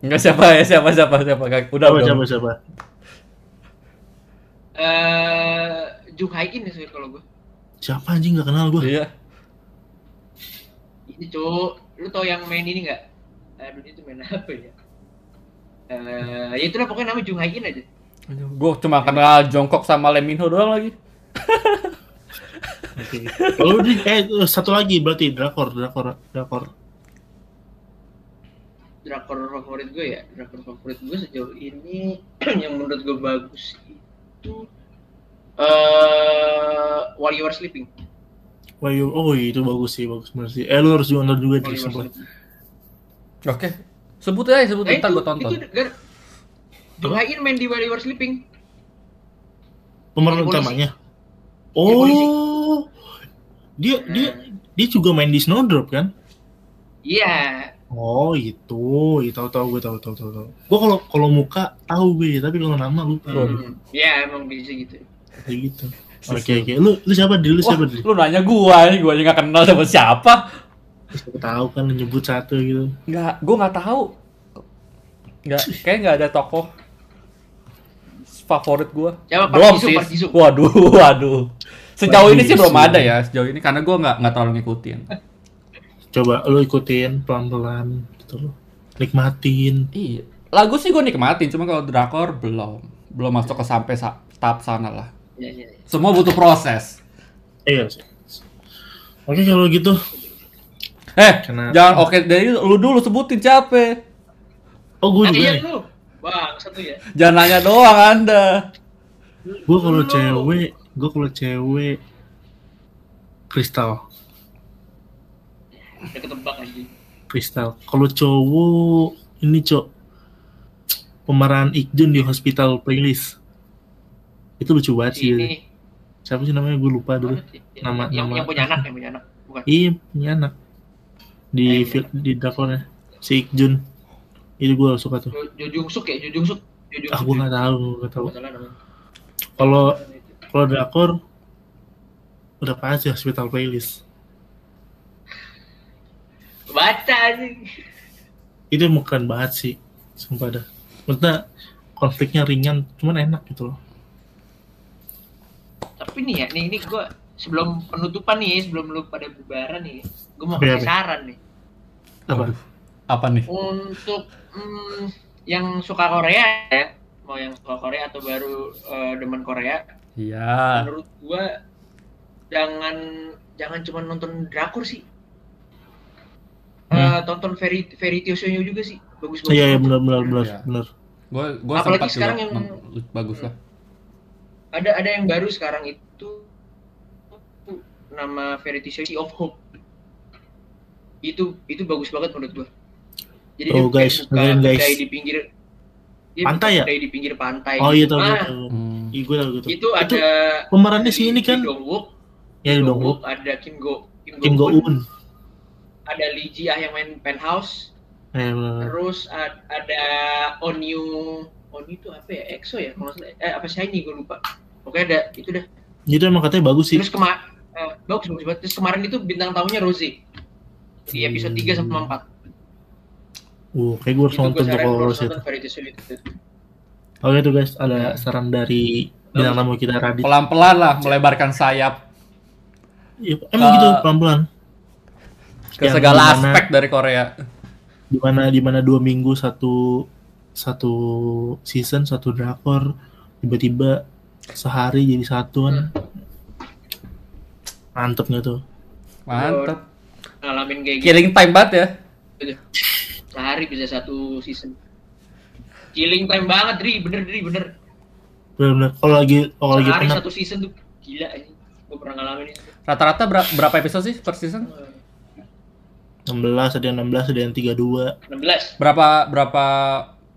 Enggak siapa ya, siapa siapa siapa. Kak. Udah,
Siapa,
udah.
siapa, siapa?
Eh, Jung Hae In ya Sob, kalau gue.
Siapa anjing gak kenal gue?
Iya.
Ini cowok, lu tau yang main ini nggak? Aduh dia tuh main apa ya? Eh, ya itulah pokoknya namanya Jung Hae In aja.
Gue cuma kenal Jongkok sama Lee Min Ho doang lagi.
Kalau di eh satu lagi berarti drakor, drakor, drakor.
Drakor favorit gue ya, drakor favorit gue sejauh ini yang menurut gue bagus itu eh While You Are Sleeping.
Wah, you- oh itu bagus sih, bagus bener sih. Eh lu harus nonton juga
While
sih sumpah.
Sleeping.
Oke. Sebut aja, sebut
Nah,
ntar
itu,
gue tonton.
itu gar- main di While You Are Sleeping.
Pemeran utamanya. Oh, dia dia
Nah.
dia juga main di Snowdrop kan?
Iya.
Oh itu, itu tahu tahu gue tahu tahu tahu tahu. Gue kalau kalau muka tahu gue, tapi kalau nama lupa.
Hmm. Ya emang bisa gitu.
Kayak gitu. Oke oke. Lu lu siapa dulu? Lu
Wah,
siapa dulu?
lu nanya gua, ini gua aja gak kenal sama siapa.
Siapa tahu kan nyebut satu gitu.
Nggak, gua nggak tahu. Nggak, kayak nggak ada tokoh favorit gua.
Siapa? Park
belum sih. Waduh, waduh. Sejauh ini sih belum ada ya, sejauh ini karena gua nggak nggak terlalu ngikutin.
Coba lu ikutin pelan-pelan gitu loh. Nikmatin.
Iya, lagu sih gua nikmatin, cuma kalau drakor belum, belum masuk ke sampai sa- tahap sana lah.
Iya iya. iya.
Semua butuh proses.
Iya sih. Oke kalau gitu.
Eh,
Karena-
jangan oke dari lu dulu sebutin siapa.
Oh gue
Ah,
juga
iya
nih.
lu. Bang, satu ya.
Jangan nanya doang Anda.
Gue kalau cewek, gue kalau cewek kristal,
Udah ketebak
kristal. Kalau cowok ini cok pemeran Ikjun di Hospital Playlist. Itu lucu banget sih.
Ini
Siapa sih namanya? Gue lupa dulu. Nama-
yang,
nama-
yang punya anak, yang punya anak. Bukan.
Iya, punya anak. Di
Eh,
fil- di drakornya si Ikjun. Itu gue suka tuh.
Jo, Jung Suk ya, Jo Jung Suk.
Ah, gue nggak tahu, nggak tahu. Kalau kalau drakor udah pasti Hospital Playlist.
Baca anjing.
itu keren banget sih sumpah dah maksudnya konfliknya ringan cuman enak gitu loh
Tapi nih ya, nih ini gua sebelum penutupan nih, sebelum lu pada bubaran nih, gua mau kasih saran nih.
apa
Apa nih?
Untuk mm, yang suka Korea ya, mau yang suka Korea atau baru eh, demen Korea,
Iya.
menurut gua jangan jangan cuma nonton drakor sih. Eh, tonton fairy fairy show-nya juga sih. Bagus bagus.
iya iya benar benar benar
Iya.
benar
Gue gue
Apalagi sekarang
juga
yang-
bagus lah.
Ada ada yang baru sekarang itu nama tale show Sea of Hope. Itu itu bagus banget menurut gua. Jadi
Oh,
dia
guys,
buka
dengerin, guys.
kedai di pinggir dia
Pantai ya?
kedai di pinggir pantai.
oh iya tahu
Ah,
tahu
Hmm.
iya gue tahu gitu
itu ada
pemerannya si ini kan
Lee Dong Wook,
ya
Lee
Lee
Dong
Dong Wook
Wook, ada Kim Go
Kim Go Un
ada Lee Ji Ah yang main Penthouse,
eh benar
terus ad- ada Onyu Onyu itu apa ya? EXO ya? Kalau. Eh apa Shiny gue lupa. Pokoknya ada itu dah.
itu emang katanya bagus sih
Terus kema eh, bagus bagus banget. Terus kemarin itu bintang tamunya Rose di episode 3 sama 4.
uh kayak gue harus
itu
nonton tuh kalau
harus
itu oke tuh guys ada saran dari bintang tamu kita Radit
Pelan-pelan lah melebarkan sayap
Iya, emang
Ke-
gitu pelan pelan
ke
Yang
segala
dimana-
aspek dari Korea.
di mana di mana dua minggu satu satu season satu drakor tiba-tiba sehari jadi satuan mantep nggak tuh
Mantap.
Ngalamin kayak gitu.
Killing time banget ya.
Sehari bisa satu season. Killing time banget, Dri. Bener, Dri. Bener.
benar-benar kalau lagi kalau lagi
satu season tuh gila ini. Gue pernah ngalamin itu.
Rata-rata ber- berapa episode sih per season?
16 ada yang 16 ada yang 32
16.
Berapa berapa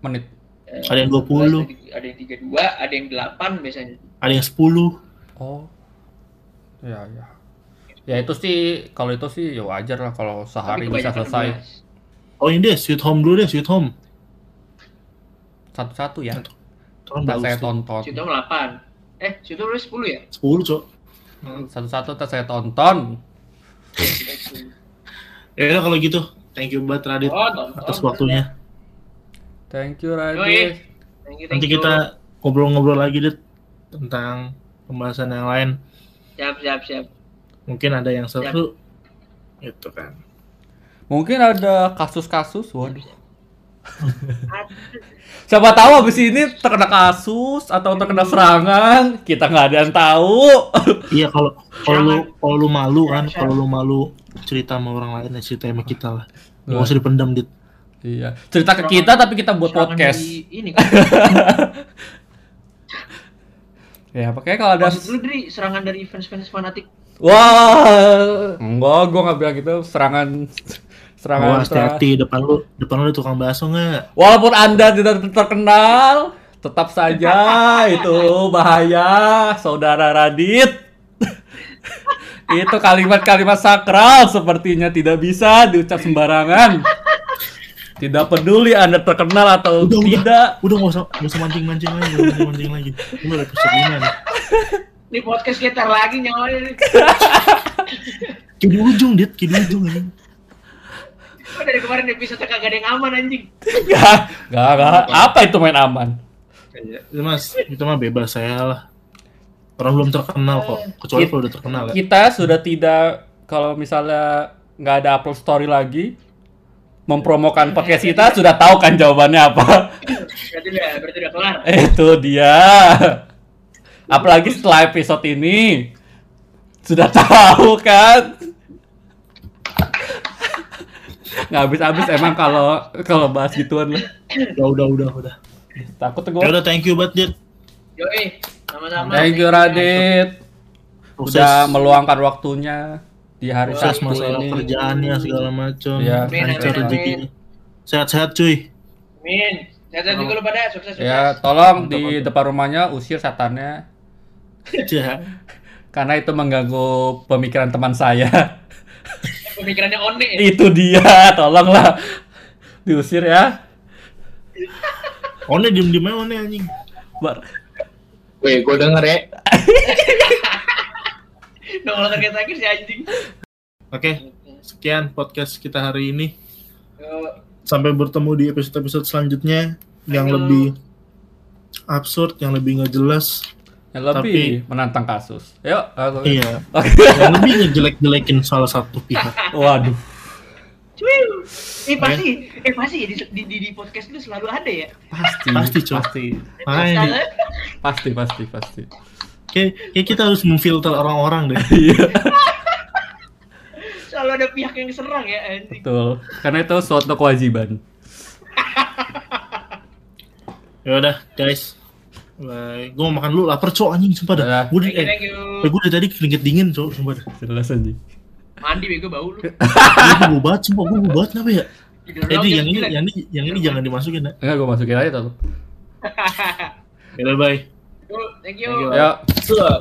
menit?
Eh,
Ada yang 20.
16, Ada yang 32, ada yang 8 biasanya.
ada yang 10
Oh. Ya, ya. Ya itu sih kalau itu sih ya wajar lah kalau sehari bisa selesai
belas.
Oh ini deh, Sweet Home dulu deh, Sweet Home.
satu-satu ya. Saya
bagus tuh.
tonton.
Situ 8. Eh, situ udah 10 ya?
10, Cok.
Satu-satu saya tonton.
Ya udah kalau gitu, thank you banget Radit
Oh, tonton.
atas waktunya.
Thank you. Radit.
Thank you, thank
Nanti
you.
kita ngobrol-ngobrol lagi Dit tentang pembahasan yang lain.
Siap, siap, siap.
Mungkin ada yang seru. Itu kan.
Mungkin ada kasus-kasus, waduh.
Aduh.
Siapa tahu abis ini terkena kasus atau terkena serangan, kita nggak ada yang tahu.
Iya kalau kalau lu kalau lu malu kan, kalau lu malu cerita sama orang lain ya cerita sama kita lah.
Iya.
Gak usah dipendam Dit.
iya, cerita ke kita tapi kita buat
Serangan
podcast.
Ini kan.
Ya, pakai kalau ada
Maksud lu dari serangan dari fans-fans fanatik.
Wah, enggak, gua nggak bilang gitu. Serangan, serangan.
Oh, hati-hati depan lu depan lu ada tukang bakso nggak?
Walaupun anda tidak terkenal, tetap saja itu bahaya, saudara Radit. Itu kalimat-kalimat sakral sepertinya tidak bisa diucap sembarangan. Tidak peduli anda terkenal atau
Udah,
tidak.
Udah nggak usah nggak usah mancing-mancing lagi, nggak usah mancing lagi. Ini udah episode lima nih.
Ini podcast kita lagi nyawanya nih.
Kayak di ujung Dit, kayak di ujung ini.
Oh, dari kemarin episode kagak ada yang aman anjing.
Gak, gak, gak. Apa itu main aman?
Itu mas, itu mah bebas saya lah. Orang belum terkenal kok, kecuali
Kit-
kalau udah terkenal ya.
Kita sudah tidak kalau misalnya nggak ada upload story lagi mempromokan podcast kita sudah tahu kan jawabannya apa.
Berarti udah, berarti udah kelar.
Itu dia. Apalagi setelah episode ini sudah tahu kan. Nggak habis-habis emang kalau kalau bahas gituan lah.
Udah, udah, udah, udah.
Takut
Ya
gue.
udah, thank you banget.
Yoi, sama-sama.
Thank you Radit.
Sukses.
Udah meluangkan waktunya di hari
Sukses
Sabtu
masalah
ini.
kerjaannya segala macam.
Amin,
Lancar rezekinya. Sehat-sehat cuy.
Amin. Sehat-sehat juga lu pada, sukses, sukses.
Ya, tolong
Mantap,
di
mantap.
depan rumahnya usir setannya
Ya.
karena itu mengganggu pemikiran teman saya.
Pemikirannya one.
itu dia, tolonglah diusir ya.
One diem diem aja one anjing.
Bar.
Weh, gue denger ya.
Nongol sakit-sakit si anjing.
Oke, sekian podcast kita hari ini. Sampai bertemu di episode-episode selanjutnya yang
Ayo.
lebih absurd, yang lebih nggak jelas.
Yang lebih
Tapi-
menantang kasus. Yuk, aku-
Iya. yang lebih ngejelek-jelekin salah satu pihak.
Waduh.
Cuy. Eh pasti, eh pasti ya di, di, di, di podcast lu selalu ada ya.
Pasti,
Pasti, Cok.
pasti, pasti, pasti, pasti.
kayak, kayak kita harus memfilter orang-orang deh.
Iya,
Selalu ada pihak yang serang ya anjing.
betul. Karena itu suatu kewajiban.
Ya udah, guys. Gue mau makan dulu, lapar cowok anjing sumpah dah.
Udah.
Gue
you,
eh, eh, gue dari tadi keringet dingin cowok sumpah dah.
Jelas anjing.
Mandi bego bau lu.
Gue bau banget sumpah, gue bau banget kenapa ya?
Tidur
Eh,
doang
di,
jam
yang ini,
9.
yang ini, yang ini jangan dimasukin ya.
Enggak, gue masukin aja tuh.
Udah, bye.
Yo, thank you.
Thank you.
Ya,
Sup.